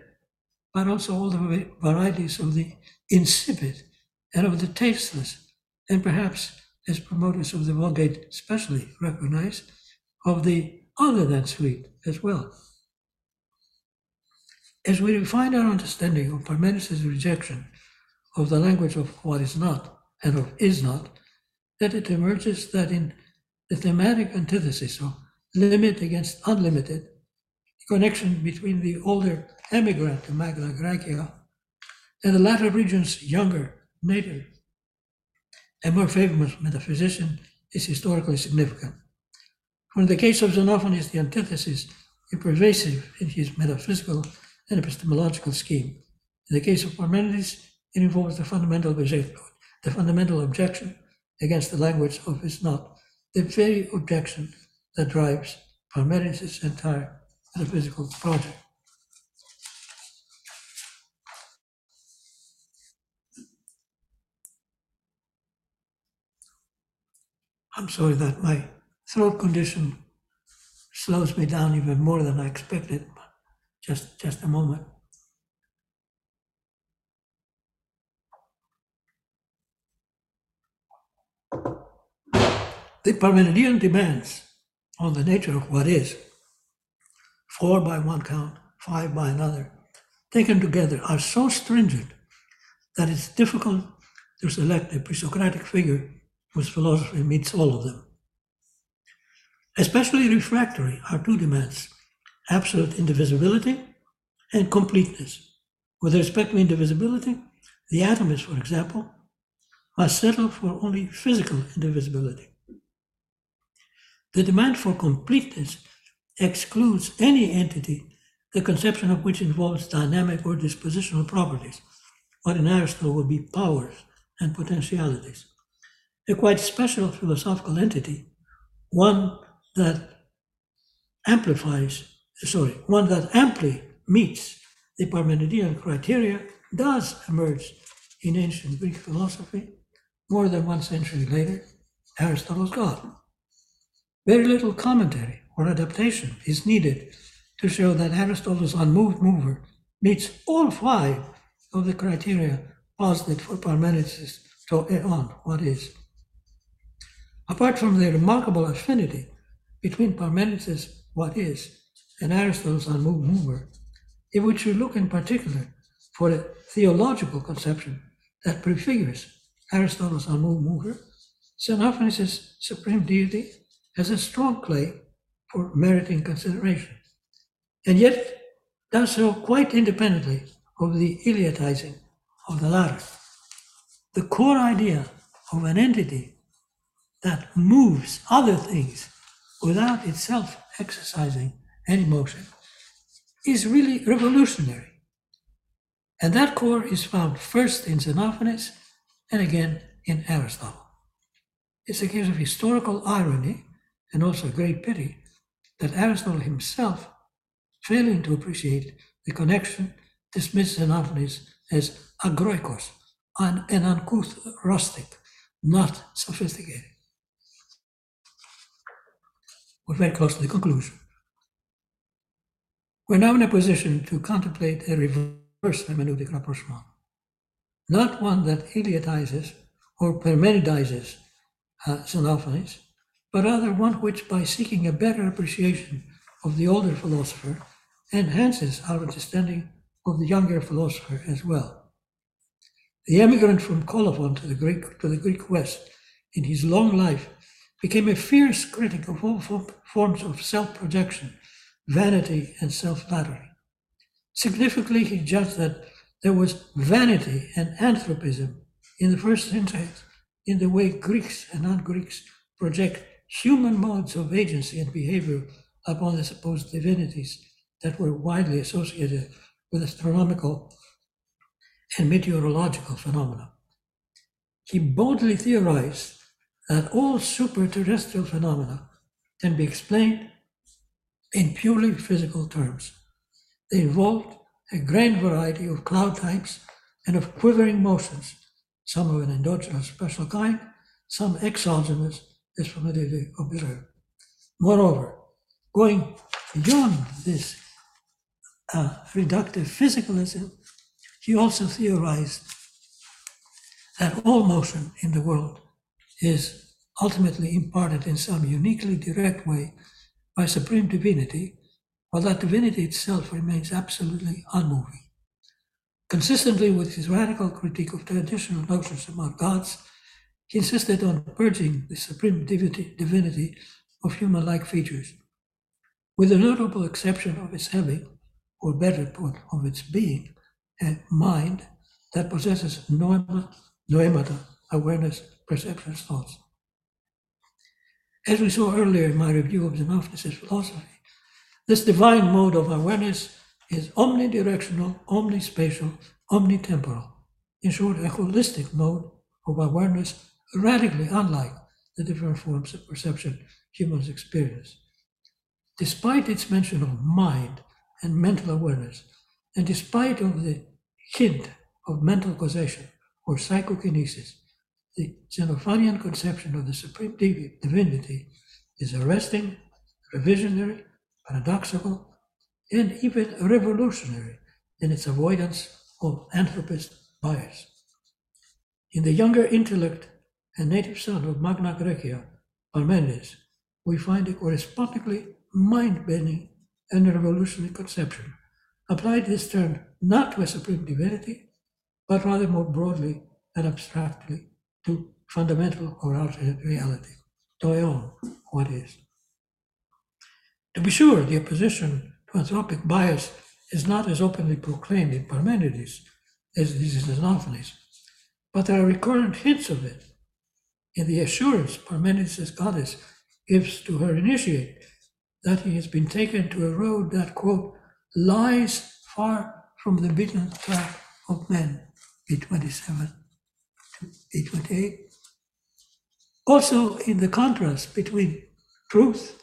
but also all the varieties of the insipid and of the tasteless, and perhaps, as promoters of the Vulgate especially recognize, of the other than sweet as well. As we refine our understanding of Parmenides' rejection of the language of what is not and of is not, that it emerges that in the thematic antithesis of limit against unlimited, the connection between the older emigrant to Magna Graecia and the latter region's younger native and more famous metaphysician is historically significant. For in the case of Xenophanes, the antithesis is pervasive in his metaphysical and epistemological scheme. In the case of Parmenides, it involves the fundamental the fundamental objection against the language of his not, the very objection that drives Parmenides' entire metaphysical project. I'm sorry that my throat condition slows me down even more than I expected. Just, just a moment. The Parmenidean demands on the nature of what is, four by one count, five by another, taken together, are so stringent that it's difficult to select a pre-Socratic figure whose philosophy meets all of them. Especially refractory are two demands absolute indivisibility and completeness. With respect to indivisibility, the atomist, for example, must settle for only physical indivisibility. The demand for completeness excludes any entity, the conception of which involves dynamic or dispositional properties, what in Aristotle would be powers and potentialities. A quite special philosophical entity, one that amplifies, sorry, one that amply meets the Parmenidean criteria does emerge in ancient Greek philosophy more than one century later, Aristotle's God. Very little commentary or adaptation is needed to show that Aristotle's unmoved mover meets all five of the criteria posited for Parmenides to on what is. Apart from the remarkable affinity between Parmenides' what is and Aristotle's unmoved mover, if we should look in particular for a theological conception that prefigures Aristotle's unmoved mover, Xenophanes' supreme deity has a strong claim for meriting consideration, and yet does so quite independently of the eleatizing of the latter. The core idea of an entity that moves other things without itself exercising any motion is really revolutionary. And that core is found first in Xenophanes and again in Aristotle. It's a case of historical irony and also great pity that Aristotle himself, failing to appreciate the connection, dismisses Xenophanes as agroikos, an, an uncouth rustic, not sophisticated. We're very close to the conclusion. We're now in a position to contemplate a reverse hermeneutic rapprochement, not one that eleatizes or Parmenidizes uh, Xenophanes, but rather one which, by seeking a better appreciation of the older philosopher, enhances our understanding of the younger philosopher as well. The emigrant from Colophon to the Greek to the Greek West in his long life became a fierce critic of all forms of self-projection, vanity, and self-flattery. Significantly, he judged that there was vanity and anthropism in the first syntax in the way Greeks and non-Greeks project human modes of agency and behavior upon the supposed divinities that were widely associated with astronomical and meteorological phenomena. He boldly theorized that all superterrestrial phenomena can be explained in purely physical terms. They involved a grand variety of cloud types and of quivering motions, some of an endogenous special kind, some exogenous, as familiarly observed. Moreover, going beyond this uh, reductive physicalism, he also theorized that all motion in the world is ultimately imparted in some uniquely direct way by supreme divinity, while that divinity itself remains absolutely unmoving. Consistently with his radical critique of traditional notions about gods, he insisted on purging the supreme divinity, of human like features, with the notable exception of its having, or better put, of its being, a mind that possesses noemata, awareness, perceptions, thoughts. As we saw earlier in my review of Xenophanes' philosophy, this divine mode of awareness is omnidirectional, omnispatial, omnitemporal. In short, a holistic mode of awareness radically unlike the different forms of perception humans experience. Despite its mention of mind and mental awareness, and despite of the hint of mental causation or psychokinesis, the Xenophanian conception of the supreme divinity is arresting, revisionary, paradoxical, and even revolutionary in its avoidance of anthropist bias. In the younger intellect and native son of Magna Graecia, Parmenides, we find a correspondingly mind-bending and revolutionary conception, applied this term not to a supreme divinity, but rather more broadly and abstractly to fundamental or ultimate reality, toeon, what is. To be sure, the opposition to anthropic bias is not as openly proclaimed in Parmenides as it is in Xenophanes, but there are recurrent hints of it. In the assurance Parmenides' goddess gives to her initiate that he has been taken to a road that, quote, lies far from the beaten track of men, 827 828. Also, in the contrast between truth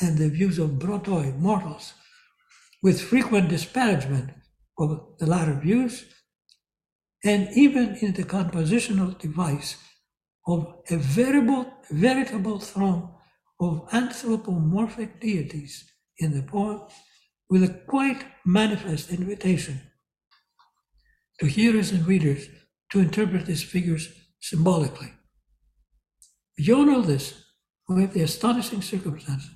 and the views of brotoi, mortals, with frequent disparagement of the latter views, and even in the compositional device of a veritable, veritable throng of anthropomorphic deities in the poem with a quite manifest invitation to hearers and readers to interpret these figures symbolically. Beyond all this, we have the astonishing circumstance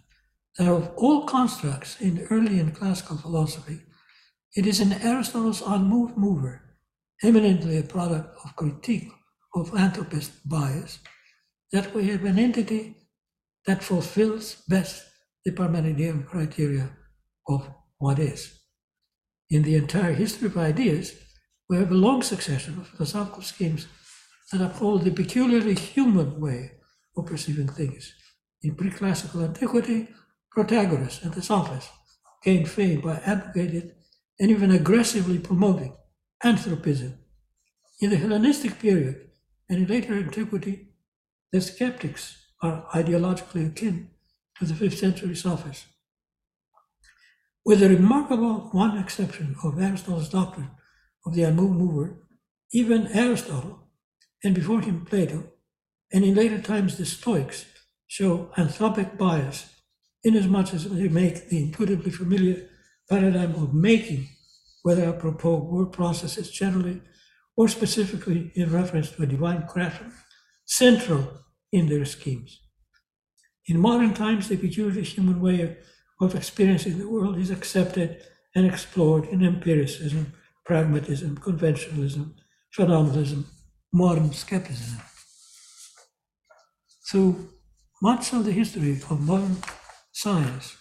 that of all constructs in early and classical philosophy, it is in Aristotle's unmoved mover, eminently a product of critique of anthropist bias, that we have an entity that fulfills best the Parmenidean criteria of what is. In the entire history of ideas, we have a long succession of philosophical schemes that uphold the peculiarly human way of perceiving things. In pre-classical antiquity, Protagoras and the Sophists gained fame by advocating and even aggressively promoting anthropism. In the Hellenistic period and in later antiquity, the skeptics are ideologically akin to the 5th century Sophists. With the remarkable one exception of Aristotle's doctrine of the unmoved mover, even Aristotle, and before him Plato, and in later times the Stoics, show anthropic bias inasmuch as they make the intuitively familiar paradigm of making, whether apropos word processes generally or specifically in reference to a divine craftsman, central in their schemes. In modern times, the peculiar human way of experiencing the world is accepted and explored in empiricism, pragmatism, conventionalism, phenomenalism, modern skepticism. Through much of the history of modern science,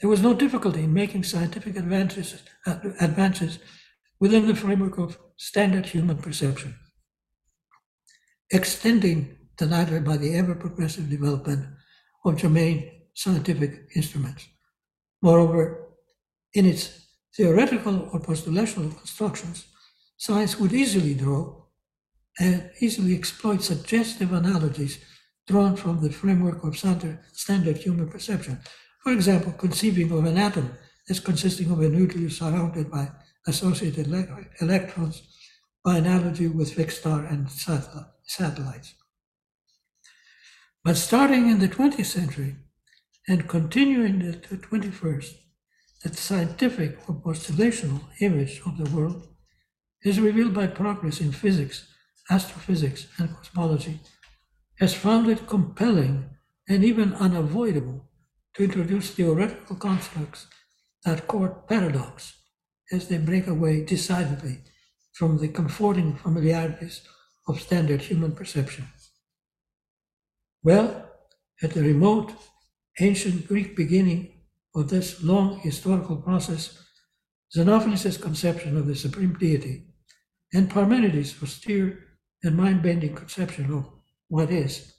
there was no difficulty in making scientific advances, advances within the framework of standard human perception, extending the latter by the ever progressive development of germane scientific instruments. Moreover, in its theoretical or postulational constructions, science would easily draw and easily exploit suggestive analogies drawn from the framework of standard human perception. For example, conceiving of an atom as consisting of a nucleus surrounded by associated electrons by analogy with fixed star and satellites. But starting in the 20th century and continuing to the 21st, the scientific or postulational image of the world is revealed by progress in physics, astrophysics, and cosmology has found it compelling and even unavoidable to introduce theoretical constructs that court paradox as they break away decidedly from the comforting familiarities of standard human perception. Well, at the remote ancient Greek beginning of this long historical process, Xenophanes' conception of the supreme deity and Parmenides' austere and mind-bending conception of what is,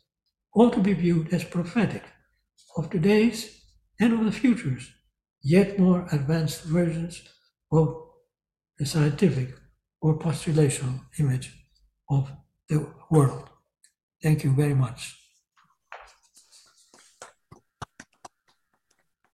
ought to be viewed as prophetic of today's and of the future's yet more advanced versions of the scientific or postulational image of the world. Thank you very much.